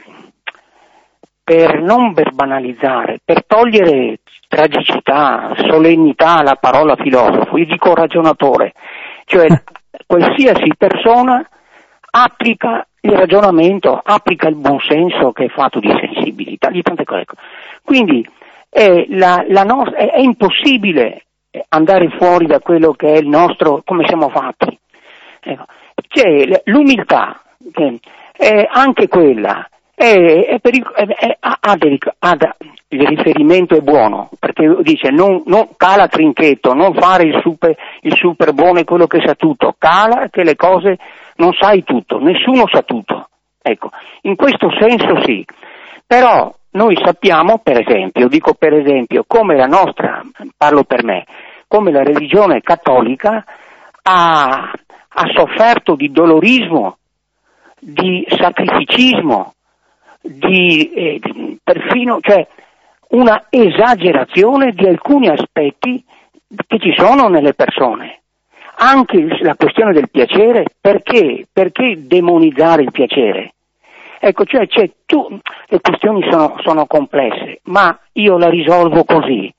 per non banalizzare, per togliere tragicità, solennità alla parola filosofo, io dico ragionatore, cioè [LAUGHS] qualsiasi persona applica il ragionamento, applica il buonsenso che è fatto di sensibilità, di tante cose. Ecco. Quindi è, la, la nostra, è, è, impossibile andare fuori da quello che è il nostro, come siamo fatti. Ecco. C'è l'umiltà, che è anche quella è, è peric- è, ha, ha, ha, il riferimento è buono, perché dice non, non, cala trinchetto, non fare il super, il super buono e quello che sa tutto, cala che le cose non sai tutto, nessuno sa tutto. Ecco, in questo senso sì, però noi sappiamo, per esempio, dico per esempio, come la nostra, parlo per me, come la religione cattolica ha, ha sofferto di dolorismo, di sacrificismo, di, eh, perfino, cioè una esagerazione di alcuni aspetti che ci sono nelle persone. Anche la questione del piacere, perché? Perché demonizzare il piacere? Ecco, cioè, cioè tu, le questioni sono, sono, complesse, ma io la risolvo così.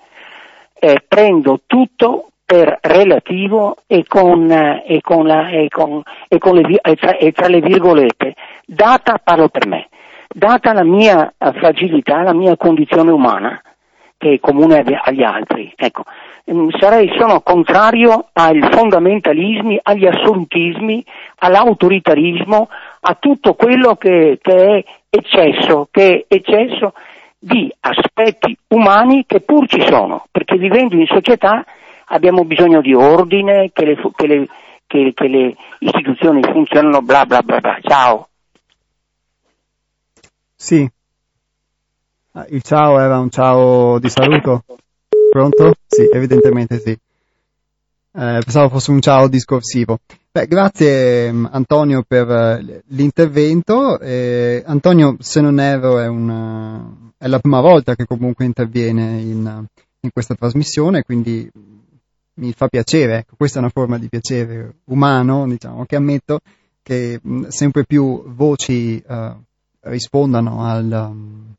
Eh, prendo tutto per relativo e, con, eh, e, con la, e, con, con le, tra, e tra le virgolette, data parlo per me data la mia eh, fragilità, la mia condizione umana, che è comune agli altri, ecco, mm, sarei, sono contrario ai fondamentalismi, agli assolutismi, all'autoritarismo, a tutto quello che, che è eccesso, che è eccesso di aspetti umani che pur ci sono, perché vivendo in società abbiamo bisogno di ordine, che le, che le, che, che le istituzioni funzionano, bla bla bla bla. Ciao. Sì. Ah, il ciao era un ciao di saluto? Pronto? Sì, evidentemente sì. Eh, pensavo fosse un ciao discorsivo. Beh, grazie mm, Antonio per uh, l'intervento. Eh, Antonio, se non erro, è, una, è, la prima volta che comunque interviene in, in, questa trasmissione, quindi mi fa piacere. Ecco, questa è una forma di piacere umano, diciamo, che ammetto che mh, mm, sempre più voci uh, rispondano al, um,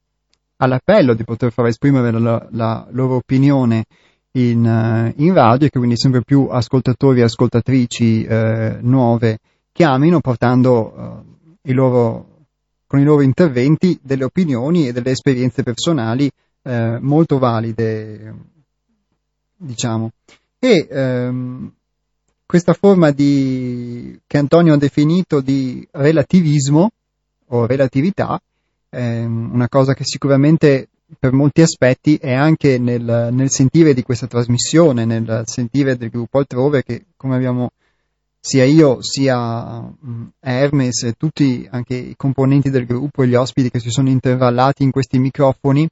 all'appello di poter far esprimere la, la loro opinione in, uh, in, radio e che quindi sempre più ascoltatori e ascoltatrici uh, nuove chiamino portando i loro, con i loro interventi delle opinioni e delle esperienze personali molto valide, diciamo. E um, questa forma di, che Antonio ha definito di relativismo o relatività è una cosa che sicuramente per molti aspetti è anche nel, nel, sentire di questa trasmissione, nel sentire del gruppo altrove che come abbiamo sia io sia Hermes e tutti anche i componenti del gruppo e gli ospiti che si sono intervallati in questi microfoni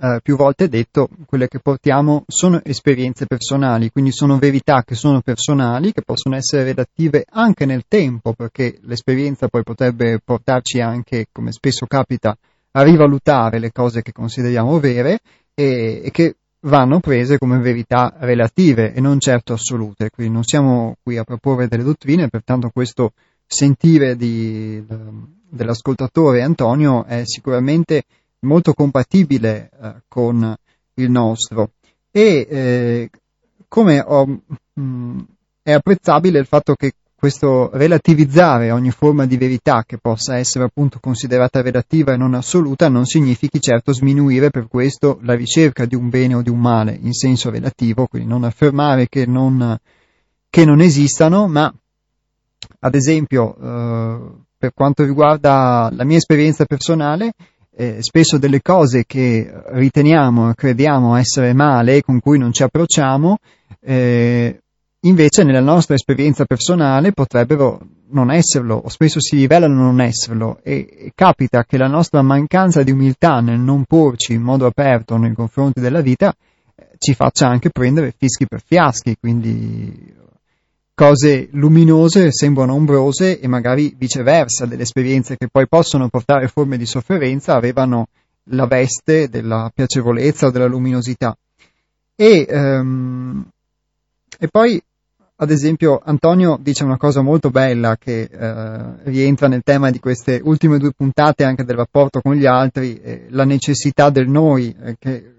eh, più volte detto, quelle che portiamo sono esperienze personali, quindi sono verità che sono personali, che possono essere redattive anche nel tempo, perché l'esperienza poi potrebbe portarci anche, come spesso capita, a rivalutare le cose che consideriamo vere e, e che vanno prese come verità relative e non certo assolute. Quindi non siamo qui a proporre delle dottrine, pertanto questo sentire di, dell'ascoltatore Antonio è sicuramente molto compatibile eh, con il nostro. E eh, come ho, mh, mm, è apprezzabile il fatto che questo relativizzare ogni forma di verità che possa essere appunto considerata relativa e non assoluta non significhi certo sminuire per questo la ricerca di un bene o di un male in senso relativo, quindi non affermare che non, che non esistano, ma ad esempio eh, per quanto riguarda la mia esperienza personale, eh, spesso delle cose che riteniamo, crediamo essere male, con cui non ci approcciamo, eh, invece nella nostra esperienza personale potrebbero non esserlo, o spesso si rivelano non esserlo, e, e capita che la nostra mancanza di umiltà nel non porci in modo aperto nei confronti della vita eh, ci faccia anche prendere fischi per fiaschi, quindi cose luminose sembrano ombrose e magari viceversa delle esperienze che poi possono portare forme di sofferenza avevano la veste della piacevolezza o della luminosità. E, um, e poi, ad esempio, Antonio dice una cosa molto bella che uh, rientra nel tema di queste ultime due puntate anche del rapporto con gli altri, eh, la necessità del noi, eh, che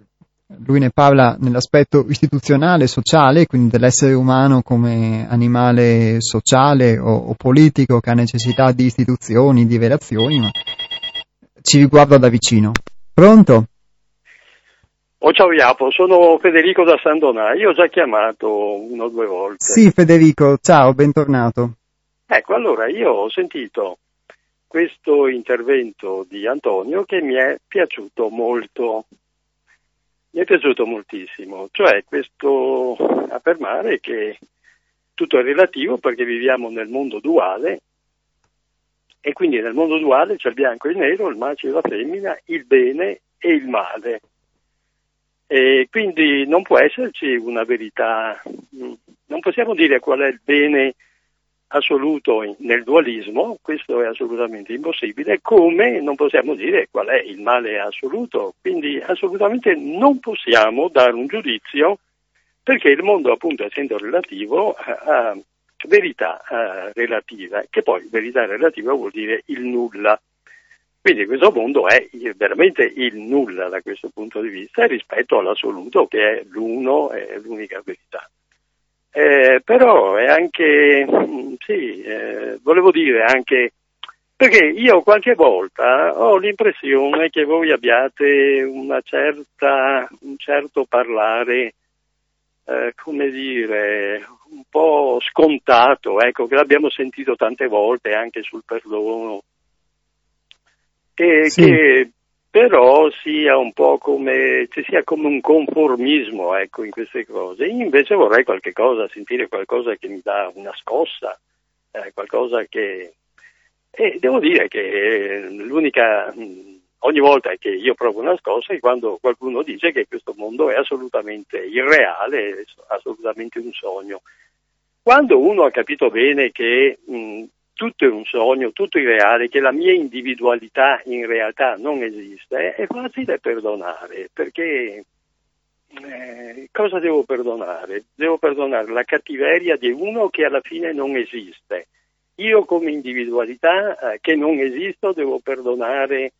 lui ne parla nell'aspetto istituzionale, sociale, quindi dell'essere umano come animale sociale o, o, politico che ha necessità di istituzioni, di relazioni, ma ci riguarda da vicino. Pronto? Oh, ciao Iapo, sono Federico da San Donà, io ho già chiamato una o due volte. Sì, Federico, ciao, bentornato. Ecco, allora io ho sentito questo intervento di Antonio che mi è piaciuto molto mi è piaciuto moltissimo, cioè questo affermare che tutto è relativo perché viviamo nel mondo duale e quindi nel mondo duale c'è il bianco e il nero, il maschio e la femmina, il bene e il male. E quindi non può esserci una verità, non possiamo dire qual è il bene assoluto nel dualismo, questo è assolutamente impossibile, come non possiamo dire qual è il male assoluto, quindi assolutamente non possiamo dare un giudizio perché il mondo appunto essendo relativo ha verità relativa, che poi verità relativa vuol dire il nulla. Quindi questo mondo è veramente il nulla da questo punto di vista rispetto all'assoluto che è l'uno, è l'unica verità. Eh, però è anche, sì, eh, volevo dire anche, perché io qualche volta ho l'impressione che voi abbiate una certa, un certo parlare, eh, come dire, un po' scontato, ecco, che l'abbiamo sentito tante volte anche sul perdono, e sì. che però sia un po' come, ci sia come un conformismo ecco, in queste cose. Io invece vorrei qualche cosa, sentire qualcosa che mi dà una scossa, eh, qualcosa che... E devo dire che l'unica, ogni volta che io provo una scossa è quando qualcuno dice che questo mondo è assolutamente irreale, assolutamente un sogno. Quando uno ha capito bene che mh, tutto è un sogno, tutto è reale, che la mia individualità in realtà non esiste, è facile perdonare, perché eh, cosa devo perdonare? Devo perdonare la cattiveria di uno che alla fine non esiste. Io come individualità eh, che non esisto devo perdonare,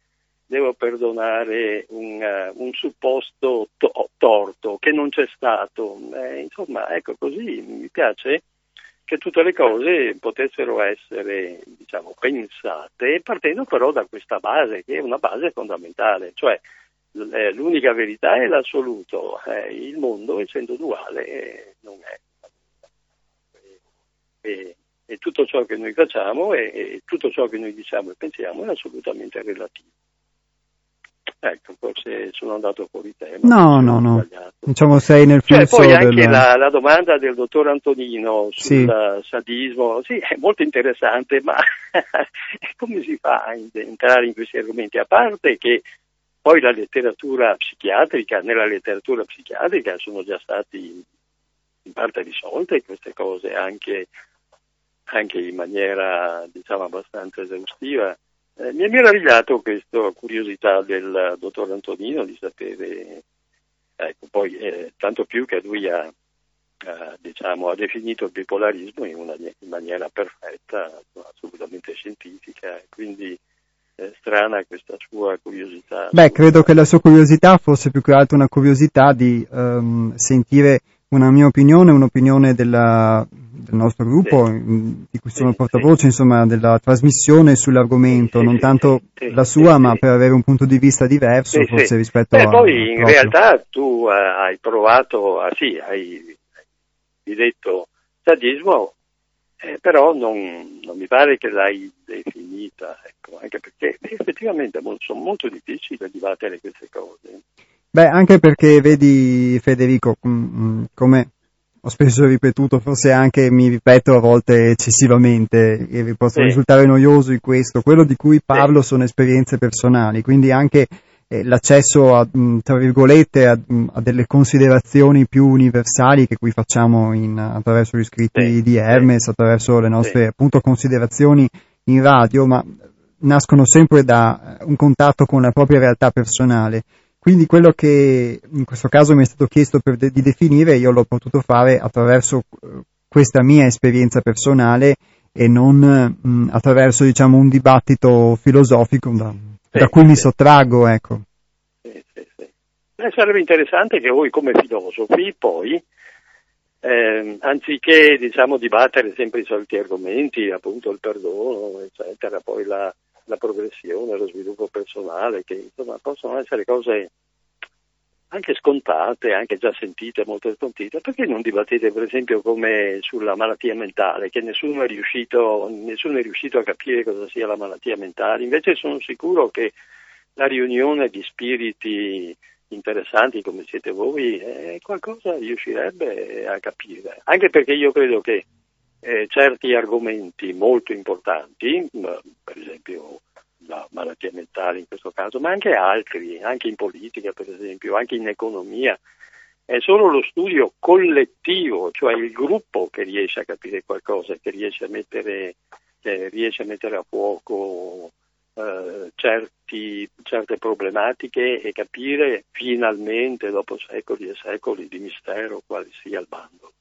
devo perdonare un, uh, un supposto to- torto che non c'è stato. Eh, insomma, ecco così mi piace che tutte le cose potessero essere diciamo, pensate partendo però da questa base che è una base fondamentale, cioè eh, l'unica verità è l'assoluto, eh, il mondo essendo duale eh, non è. E, e, tutto ciò che noi facciamo e, e tutto ciò che noi diciamo e pensiamo è assolutamente relativo. Ecco, forse sono andato fuori tema. No, no, no. Diciamo sei nel cioè, flusso poi anche del... la, la, domanda del dottor Antonino sul sì. sadismo, sì, è molto interessante, ma [LAUGHS] come si fa a entrare in questi argomenti? A parte che poi la letteratura psichiatrica, nella letteratura psichiatrica sono già stati in parte risolte queste cose anche, anche in maniera diciamo abbastanza esaustiva eh, mi è meravigliato questa curiosità del dottor Antonino di sapere, ecco, poi eh, tanto più che lui ha, ha, diciamo, ha, definito il bipolarismo in, una, in maniera perfetta, assolutamente scientifica, quindi è strana questa sua curiosità. Beh, credo che la sua curiosità fosse più che altro una curiosità di um, sentire una mia opinione, un'opinione della, del nostro gruppo, sì. di cui sono sì, portavoce, sì. insomma, della trasmissione sull'argomento, non tanto la sua, ma per avere un punto di vista diverso, forse rispetto Beh, a. Poi in realtà tu uh, hai provato, ah, sì, hai, hai detto sadismo, eh, però non, non, mi pare che l'hai definita, ecco, anche perché effettivamente sono molto difficili da dibattere queste cose. Beh, anche perché vedi Federico, mm, come ho spesso ripetuto, forse anche mi ripeto a volte eccessivamente, e posso sì. risultare noioso in questo, quello di cui parlo sì. sono esperienze personali, quindi anche eh, l'accesso a, mm, tra virgolette, a, mm, a, delle considerazioni più universali che qui facciamo in, attraverso gli scritti sì. di Hermes, attraverso le nostre appunto considerazioni in radio, ma nascono sempre da un contatto con la propria realtà personale. Quindi quello che in questo caso mi è stato chiesto de- di definire, io l'ho potuto fare attraverso eh, questa mia esperienza personale e non mh, attraverso diciamo, un dibattito filosofico da, sì, da cui sì. mi sottraggo. Ecco. Sì, Beh, sarebbe interessante che voi come filosofi poi, eh, anziché diciamo, dibattere sempre i soliti argomenti, appunto il perdono, eccetera, poi la, la progressione, lo sviluppo personale, che insomma possono essere cose anche scontate, anche già sentite, molto scontite, perché non dibattete per esempio come sulla malattia mentale, che nessuno è, riuscito, nessuno è riuscito a capire cosa sia la malattia mentale, invece sono sicuro che la riunione di spiriti interessanti come siete voi, eh, qualcosa riuscirebbe a capire, anche perché io credo che eh, certi argomenti molto importanti, per esempio la malattia mentale in questo caso, ma anche altri, anche in politica per esempio, anche in economia, è solo lo studio collettivo, cioè il gruppo che riesce a capire qualcosa, che riesce a mettere, riesce a, mettere a fuoco eh, certi, certe problematiche e capire finalmente, dopo secoli e secoli di mistero, quale sia il bando.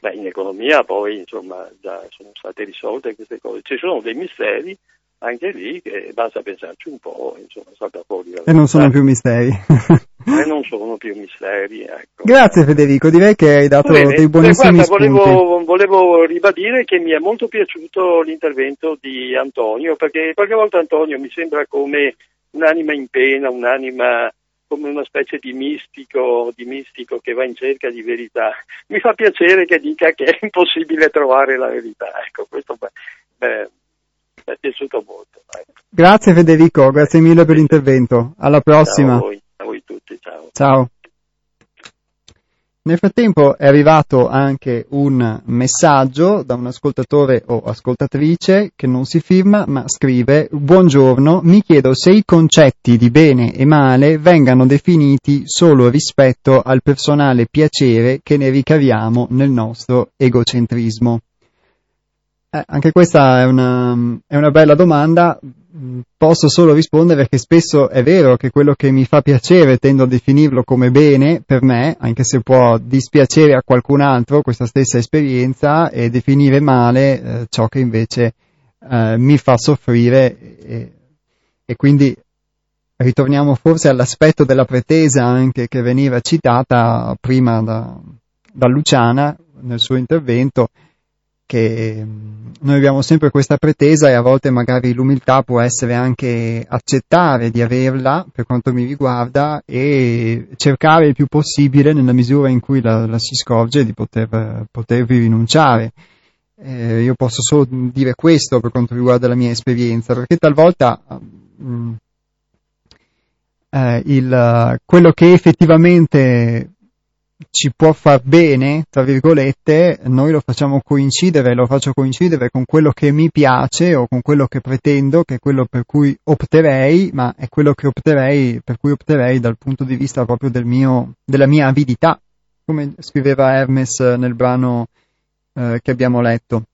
Beh, in economia poi insomma già sono state risolte queste cose, ci sono dei misteri anche lì che basta pensarci un po', insomma salta fuori. E non sono più misteri. e non sono più misteri, ecco. Grazie Federico, direi che hai dato Bene, dei buonissimi guarda, volevo, volevo, ribadire che mi è molto piaciuto l'intervento di Antonio, perché qualche volta Antonio mi sembra come un'anima in pena, un'anima come una specie di mistico, di mistico che va in cerca di verità. Mi fa piacere che dica che è impossibile trovare la verità. Ecco, questo beh, mi è piaciuto molto. Ecco. Grazie Federico, grazie mille per l'intervento. Alla prossima. Ciao a voi, a voi tutti, ciao. Ciao. Nel frattempo è arrivato anche un messaggio da un ascoltatore o ascoltatrice che non si firma ma scrive Buongiorno, mi chiedo se i concetti di bene e male vengano definiti solo rispetto al personale piacere che ne ricaviamo nel nostro egocentrismo. Eh, anche questa è una, è una bella domanda, posso solo rispondere che spesso è vero che quello che mi fa piacere tendo a definirlo come bene per me, anche se può dispiacere a qualcun altro questa stessa esperienza e definire male eh, ciò che invece eh, mi fa soffrire e, e, quindi ritorniamo forse all'aspetto della pretesa anche che veniva citata prima da, da Luciana nel suo intervento che mm, noi abbiamo sempre questa pretesa e a volte magari l'umiltà può essere anche accettare di averla per quanto mi riguarda e cercare il più possibile nella misura in cui la, la si scorge di poter, potervi rinunciare. Eh, io posso solo dire questo per quanto riguarda la mia esperienza, perché talvolta mh, mm, eh, il, quello che effettivamente ci può far bene, tra virgolette, noi lo facciamo coincidere, lo faccio coincidere con quello che mi piace o con quello che pretendo, che è quello per cui opterei, ma è quello che opterei, per cui opterei dal punto di vista proprio del mio, della mia avidità, come scriveva Hermes nel brano eh, che abbiamo letto,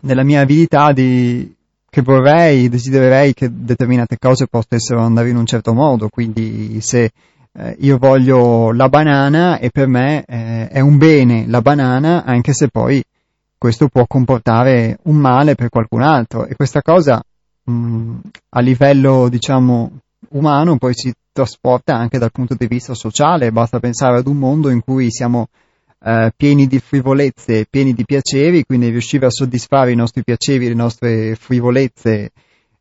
della mia avidità di, che vorrei, desidererei che determinate cose possano andare in un certo modo, quindi se eh, io voglio la banana e per me eh, è un bene la banana anche se poi questo può comportare un male per qualcun altro. E questa cosa mh, mm, a livello diciamo umano poi si trasporta anche dal punto di vista sociale, basta pensare ad un mondo in cui siamo eh, pieni di frivolezze, pieni di piaceri, quindi riuscire a soddisfare i nostri piaceri, le nostre frivolezze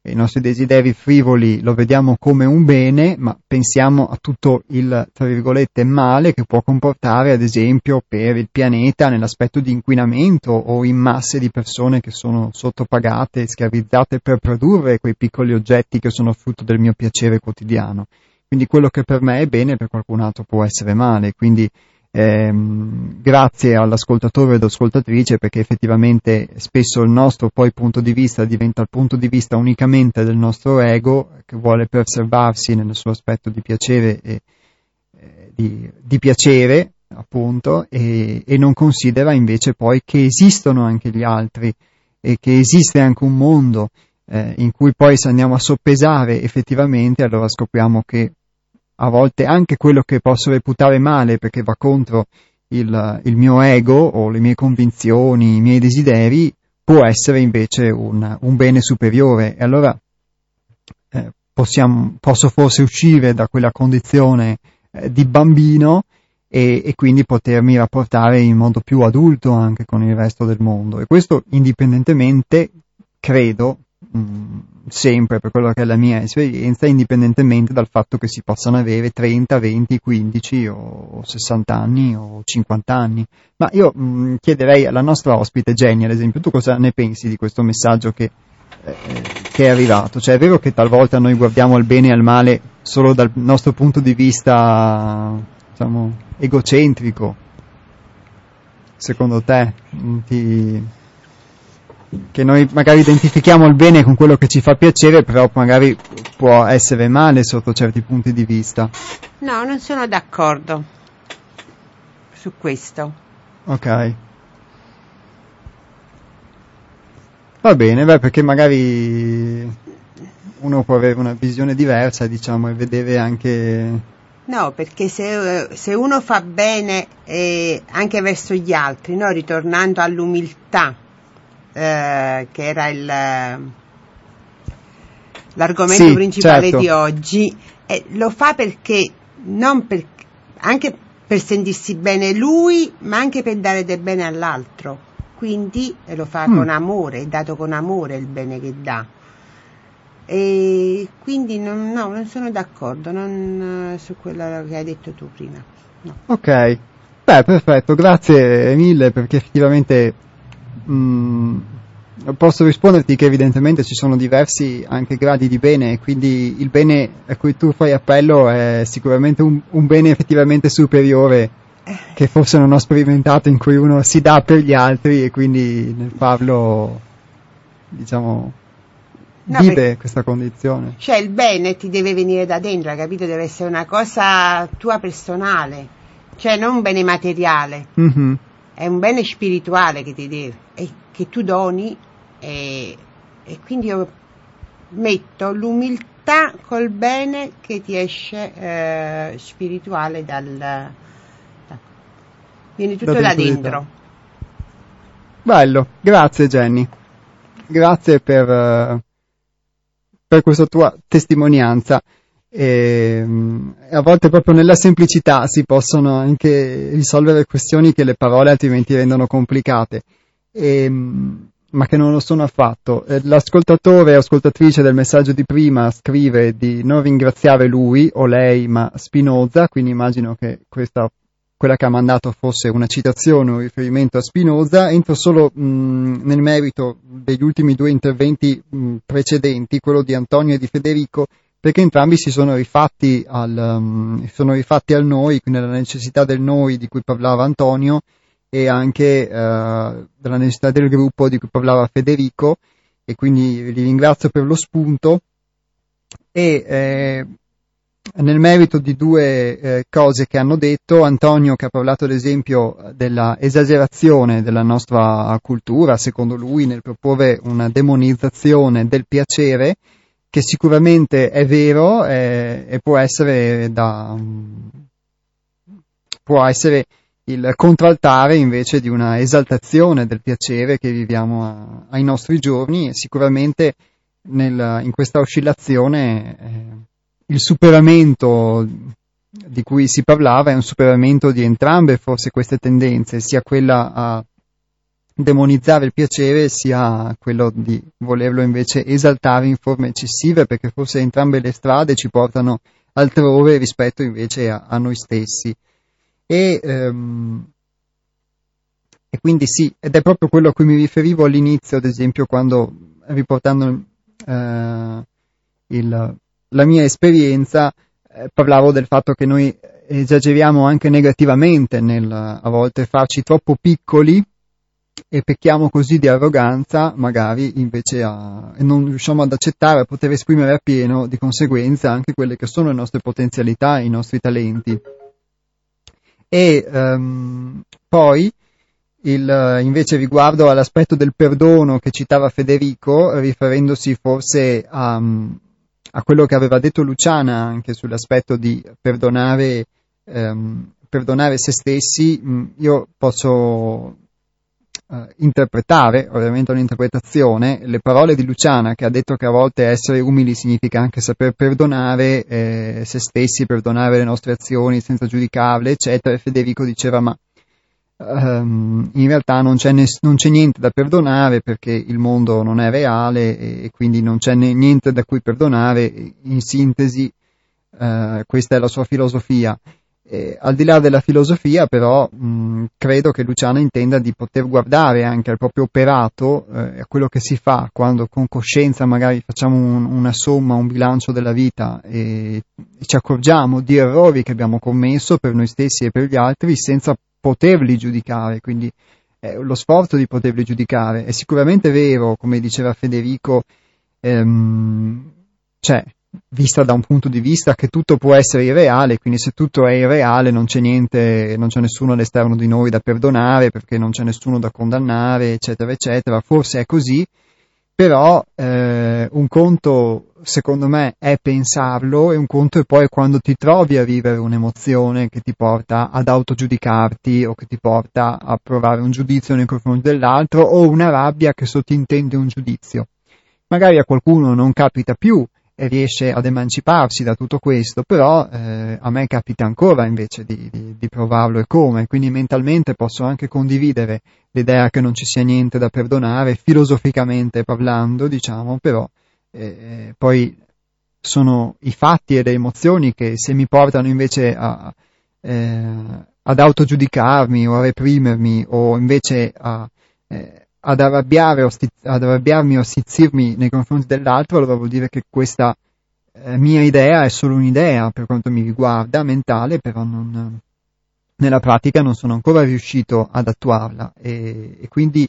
i nostri desideri frivoli lo vediamo come un bene, ma pensiamo a tutto il, tra virgolette, male che può comportare, ad esempio, per il pianeta nell'aspetto di inquinamento o in masse di persone che sono sottopagate e schiavizzate per produrre quei piccoli oggetti che sono frutto del mio piacere quotidiano. Quindi quello che per me è bene per qualcun altro può essere male, quindi ehm, grazie all'ascoltatore ed ascoltatrice perché effettivamente spesso il nostro poi punto di vista diventa il punto di vista unicamente del nostro ego che vuole preservarsi nel suo aspetto di piacere e eh, di, di, piacere appunto e, e non considera invece poi che esistono anche gli altri e che esiste anche un mondo eh, in cui poi se andiamo a soppesare effettivamente allora scopriamo che a volte anche quello che posso reputare male perché va contro il, il mio ego o le mie convinzioni, i miei desideri, può essere invece un, un bene superiore. E allora eh, possiamo, posso forse uscire da quella condizione eh, di bambino e, e, quindi potermi rapportare in modo più adulto anche con il resto del mondo. E questo indipendentemente, credo, mh, mm, sempre per quello che è la mia esperienza, indipendentemente dal fatto che si possano avere 30, 20, 15 o 60 anni o 50 anni. Ma io mh, mm, chiederei alla nostra ospite Jenny, ad esempio, tu cosa ne pensi di questo messaggio che, eh, che è arrivato? Cioè è vero che talvolta noi guardiamo al bene e al male solo dal nostro punto di vista, diciamo, egocentrico? Secondo te? Mm, ti che noi magari identifichiamo il bene con quello che ci fa piacere, però magari può essere male sotto certi punti di vista. No, non sono d'accordo su questo. Ok. Va bene, beh, perché magari uno può avere una visione diversa, diciamo, e vedere anche... No, perché se, se uno fa bene eh, anche verso gli altri, no? ritornando all'umiltà, eh, che era il, l'argomento sì, principale certo. di oggi, eh, lo fa perché, non per, anche per sentirsi bene lui, ma anche per dare del bene all'altro. Quindi eh, lo fa mm. con amore, è dato con amore il bene che dà. E quindi non, no, non sono d'accordo non, su quello che hai detto tu prima. No. Ok, beh perfetto, grazie mille perché effettivamente mh, mm, posso risponderti che evidentemente ci sono diversi anche gradi di bene, quindi il bene a cui tu fai appello è sicuramente un, un bene effettivamente superiore che forse non ho sperimentato in cui uno si dà per gli altri e quindi nel farlo diciamo No, vive questa condizione. Cioè il bene ti deve venire da dentro, hai capito? Deve essere una cosa tua personale, cioè non un bene materiale, Mhm. È un bene spirituale che ti deve, che tu doni e, e quindi io metto l'umiltà col bene che ti esce eh, spirituale dal... da- viene tutto Da da dentro. Bello, grazie Jenny. Grazie per, eh, per questa tua testimonianza. E, mm, a volte proprio nella semplicità si possono anche risolvere questioni che le parole altrimenti rendono complicate, E, mm, ma che non lo sono affatto. Eh, L'ascoltatore o ascoltatrice del messaggio di prima scrive di non ringraziare lui o lei, ma Spinoza, quindi immagino che questa quella che ha mandato fosse una citazione un riferimento a Spinoza, entro solo mh, nel merito degli ultimi due interventi mh, precedenti, quello di Antonio e di Federico, perché entrambi si sono rifatti al, um, sono rifatti al noi, quindi alla necessità del noi di cui parlava Antonio e anche eh, della necessità del gruppo di cui parlava Federico e quindi li ringrazio per lo spunto. E eh, nel merito di due eh, cose che hanno detto, Antonio che ha parlato ad esempio della esagerazione della nostra cultura, secondo lui nel proporre una demonizzazione del piacere, che sicuramente è vero eh, e può essere da può essere il contraltare invece di una esaltazione del piacere che viviamo a- ai nostri giorni e sicuramente nel- in questa oscillazione eh, il superamento di cui si parlava è un superamento di entrambe forse queste tendenze, sia quella a demonizzare il piacere sia quello di volerlo invece esaltare in forme eccessive perché forse entrambe le strade ci portano altrove rispetto invece a, a noi stessi. E, ehm, e quindi sì, ed è proprio quello a cui mi riferivo all'inizio, ad esempio, quando riportando eh, il, la mia esperienza, eh, parlavo del fatto che noi esageriamo anche negativamente nel a volte farci troppo piccoli e pecchiamo così di arroganza, magari invece a, e non riusciamo ad accettare, a poter esprimere appieno di conseguenza anche quelle che sono le nostre potenzialità, i nostri talenti. E ehm, poi il, invece riguardo all'aspetto del perdono che citava Federico, riferendosi forse a, a quello che aveva detto Luciana anche sull'aspetto di perdonare, ehm, perdonare se stessi, io posso eh, interpretare, ovviamente un'interpretazione, le parole di Luciana che ha detto che a volte essere umili significa anche saper perdonare eh, se stessi, perdonare le nostre azioni senza giudicarle, eccetera. E Federico diceva ma ehm, in realtà non c'è, ness- non c'è niente da perdonare perché il mondo non è reale e, e quindi non c'è ne- niente da cui perdonare. In sintesi, eh, questa è la sua filosofia. E, al di là della filosofia, però, mh, credo che Luciana intenda di poter guardare anche al proprio operato, eh, a quello che si fa quando con coscienza magari facciamo un- una somma, un bilancio della vita e, e ci accorgiamo di errori che abbiamo commesso per noi stessi e per gli altri senza poterli giudicare. Quindi è lo sforzo di poterli giudicare. È sicuramente vero, come diceva Federico, ehm, cioè, vista da un punto di vista che tutto può essere irreale, quindi se tutto è irreale non c'è niente, non c'è nessuno all'esterno di noi da perdonare perché non c'è nessuno da condannare, eccetera, eccetera. Forse è così, però eh, un conto secondo me è pensarlo e un conto è poi quando ti trovi a vivere un'emozione che ti porta ad autogiudicarti o che ti porta a provare un giudizio nei confronti dell'altro o una rabbia che sottintende un giudizio. Magari a qualcuno non capita più riesce ad emanciparsi da tutto questo, però eh, a me capita ancora invece di, di, di provarlo e come, quindi mentalmente posso anche condividere l'idea che non ci sia niente da perdonare, filosoficamente parlando, diciamo, però eh, poi sono i fatti e le emozioni che se mi portano invece a, eh, ad autogiudicarmi o a reprimermi o invece a, eh, ad, arrabbiare, stiz- ad arrabbiarmi o stizzirmi nei confronti dell'altro, allora vuol dire che questa eh, mia idea è solo un'idea per quanto mi riguarda, mentale, però non, nella pratica non sono ancora riuscito ad attuarla. E, e quindi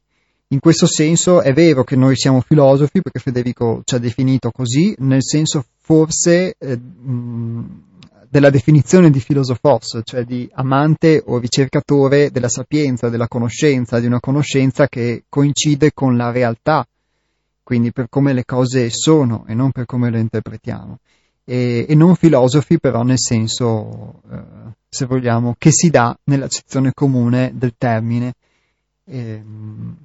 in questo senso è vero che noi siamo filosofi, perché Federico ci ha definito così, nel senso forse eh, mh, della definizione di filosofos, cioè di amante o ricercatore della sapienza, della conoscenza, di una conoscenza che coincide con la realtà, quindi per come le cose sono e non per come le interpretiamo. E, e non filosofi però nel senso, eh, se vogliamo, che si dà nell'accezione comune del termine. E, ehm,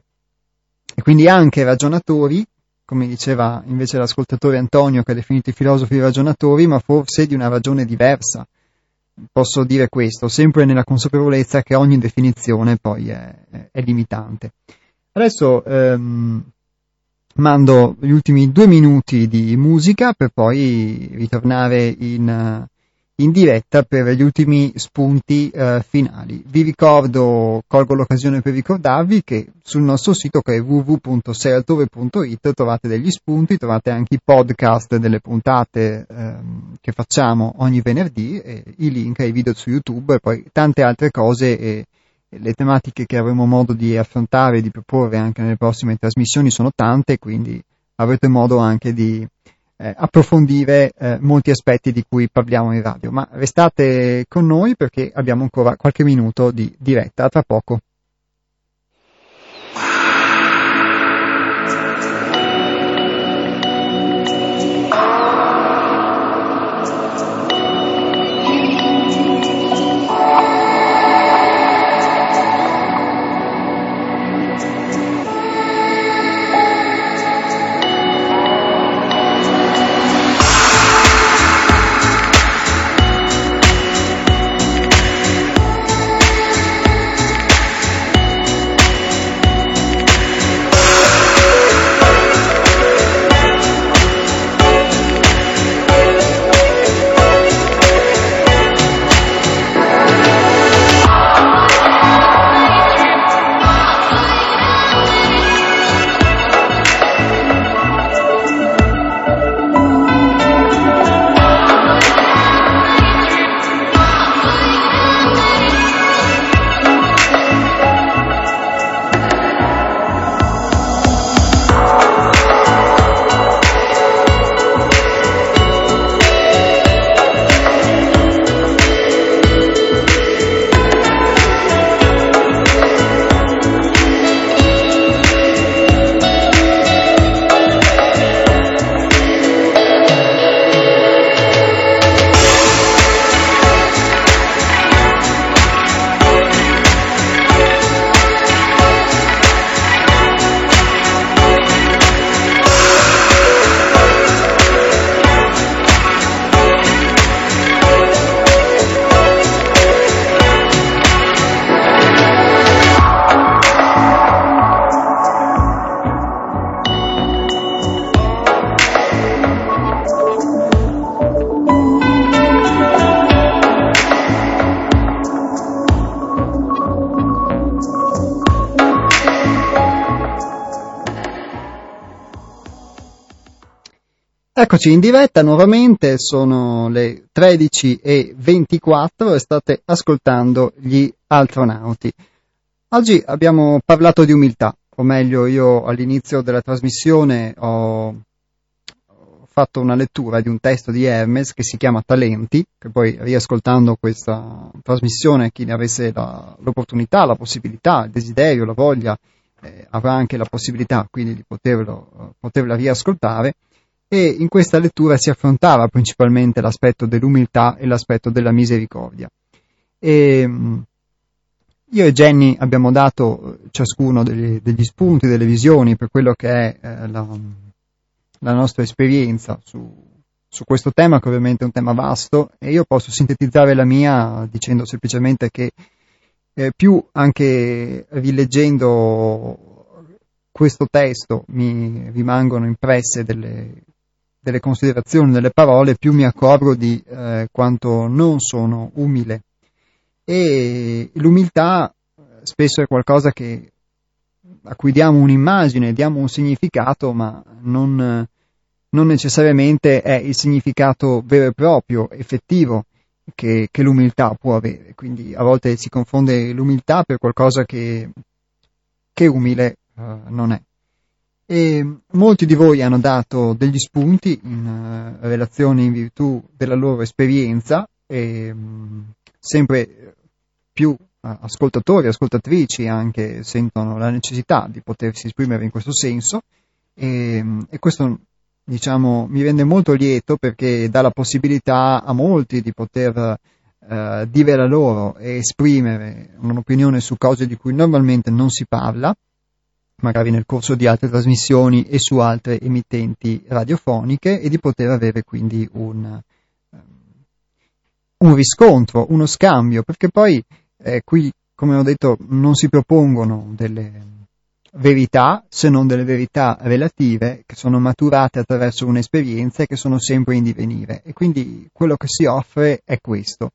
e quindi anche ragionatori, come diceva invece l'ascoltatore Antonio che ha definito i filosofi ragionatori, ma forse di una ragione diversa. Posso dire questo, sempre nella consapevolezza che ogni definizione poi è, è limitante. Adesso ehm, mando gli ultimi due minuti di musica per poi ritornare in, in diretta per gli ultimi spunti eh, finali. Vi ricordo, colgo l'occasione per ricordarvi che sul nostro sito che è www.sealtove.it trovate degli spunti, trovate anche i podcast delle puntate ehm, che facciamo ogni venerdì, e i link ai video su YouTube e poi tante altre cose e le tematiche che avremo modo di affrontare e di proporre anche nelle prossime trasmissioni sono tante, quindi avrete modo anche di eh, approfondire eh, molti aspetti di cui parliamo in radio, ma restate con noi perché abbiamo ancora qualche minuto di diretta, tra poco. Eccoci in diretta nuovamente, sono le 13.24 e state ascoltando gli astronauti. Oggi abbiamo parlato di umiltà, o meglio io all'inizio della trasmissione ho fatto una lettura di un testo di Hermes che si chiama Talenti, che poi riascoltando questa trasmissione chi ne avesse la, l'opportunità, la possibilità, il desiderio, la voglia, eh, avrà anche la possibilità quindi di poterlo, poterla riascoltare e in questa lettura si affrontava principalmente l'aspetto dell'umiltà e l'aspetto della misericordia. E, mm, io e Jenny abbiamo dato eh, ciascuno degli, degli spunti, delle visioni per quello che è eh, la, la, nostra esperienza su, su, questo tema, che ovviamente è un tema vasto, e io posso sintetizzare la mia dicendo semplicemente che eh, più anche rileggendo questo testo mi rimangono impresse delle, delle considerazioni, delle parole, più mi accorgo di eh, quanto non sono umile. E l'umiltà spesso è qualcosa che a cui diamo un'immagine, diamo un significato, ma non, non necessariamente è il significato vero e proprio, effettivo, che, che, l'umiltà può avere. Quindi a volte si confonde l'umiltà per qualcosa che, che umile uh, non è. E molti di voi hanno dato degli spunti in uh, relazione in virtù della loro esperienza e um, sempre più uh, ascoltatori e ascoltatrici anche sentono la necessità di potersi esprimere in questo senso. E, e questo diciamo, mi rende molto lieto perché dà la possibilità a molti di poter eh, dire la loro e esprimere un'opinione su cose di cui normalmente non si parla, magari nel corso di altre trasmissioni e su altre emittenti radiofoniche e di poter avere quindi un, ehm, un riscontro, uno scambio, perché poi eh, qui, come ho detto, non si propongono delle verità, se non delle verità relative, che sono maturate attraverso un'esperienza e che sono sempre in divenire. E quindi quello che si offre è questo.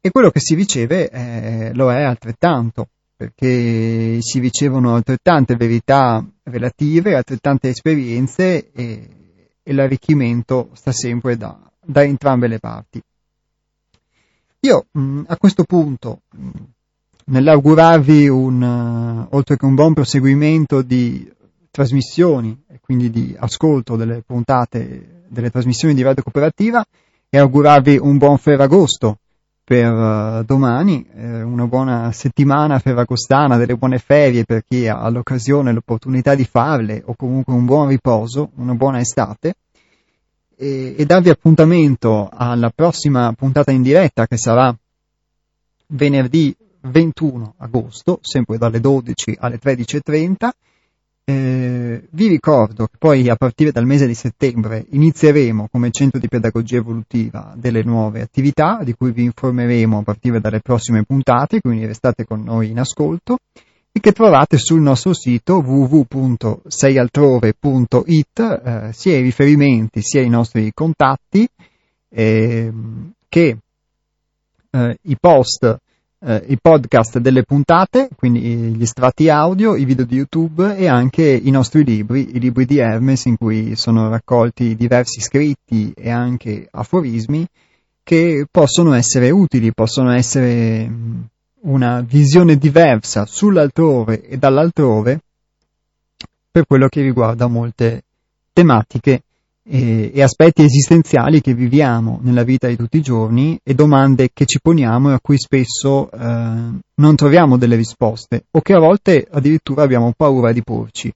E quello che si riceve eh, lo è altrettanto, perché si ricevono altrettante verità relative, altrettante esperienze e, e l'arricchimento sta sempre da, da entrambe le parti. Io mh, a questo punto mh, nell'augurarvi un, uh, oltre che un buon proseguimento di trasmissioni e quindi di ascolto delle puntate delle trasmissioni di Radio Cooperativa e augurarvi un buon Ferragosto per uh, domani, eh, una buona settimana ferragostana, delle buone ferie per chi ha l'occasione, l'opportunità di farle o comunque un buon riposo, una buona estate e, e darvi appuntamento alla prossima puntata in diretta che sarà venerdì 21 agosto, sempre dalle 12 alle 13.30. Eh, vi ricordo che poi a partire dal mese di settembre inizieremo come centro di pedagogia evolutiva delle nuove attività di cui vi informeremo a partire dalle prossime puntate, quindi restate con noi in ascolto e che trovate sul nostro sito www.seialtrove.it eh, sia i riferimenti sia i nostri contatti eh, che i post eh, i podcast delle puntate, quindi gli estratti audio, i video di YouTube e anche i nostri libri, i libri di Hermes in cui sono raccolti diversi scritti e anche aforismi che possono essere utili, possono essere mm, una visione diversa sull'altrove e dall'altrove per quello che riguarda molte tematiche e, e, aspetti esistenziali che viviamo nella vita di tutti i giorni e domande che ci poniamo e a cui spesso eh, non troviamo delle risposte o che a volte addirittura abbiamo paura di porci.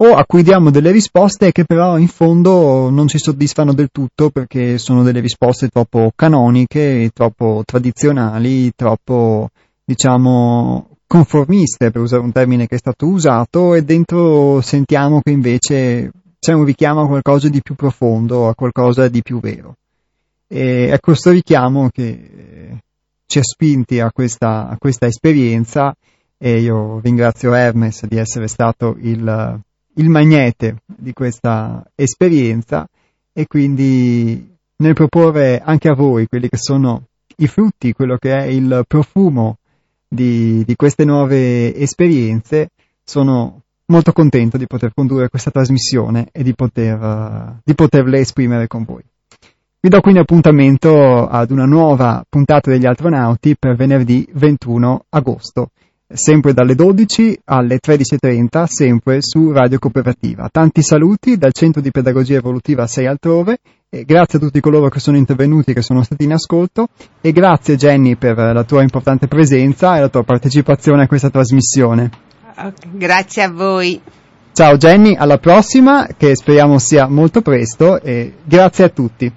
O a cui diamo delle risposte che però in fondo non ci soddisfano del tutto perché sono delle risposte troppo canoniche, troppo tradizionali, troppo diciamo conformiste per usare un termine che è stato usato e dentro sentiamo che invece c'è un richiamo a qualcosa di più profondo, a qualcosa di più vero. E è questo richiamo che eh, ci ha spinti a questa, a questa esperienza e io ringrazio Hermes di essere stato il, il magnete di questa esperienza e quindi nel proporre anche a voi quelli che sono i frutti, quello che è il profumo di, di queste nuove esperienze, sono molto contento di poter condurre questa trasmissione e di, poter, uh, di poterle esprimere con voi. Vi do quindi appuntamento ad una nuova puntata degli astronauti per venerdì 21 agosto, sempre dalle 12 alle 13.30, sempre su Radio Cooperativa. Tanti saluti dal Centro di Pedagogia Evolutiva 6 altrove, e grazie a tutti coloro che sono intervenuti, che sono stati in ascolto, e grazie Jenny per la tua importante presenza e la tua partecipazione a questa trasmissione. Grazie a voi. Ciao Jenny, alla prossima, che speriamo sia molto presto e grazie a tutti.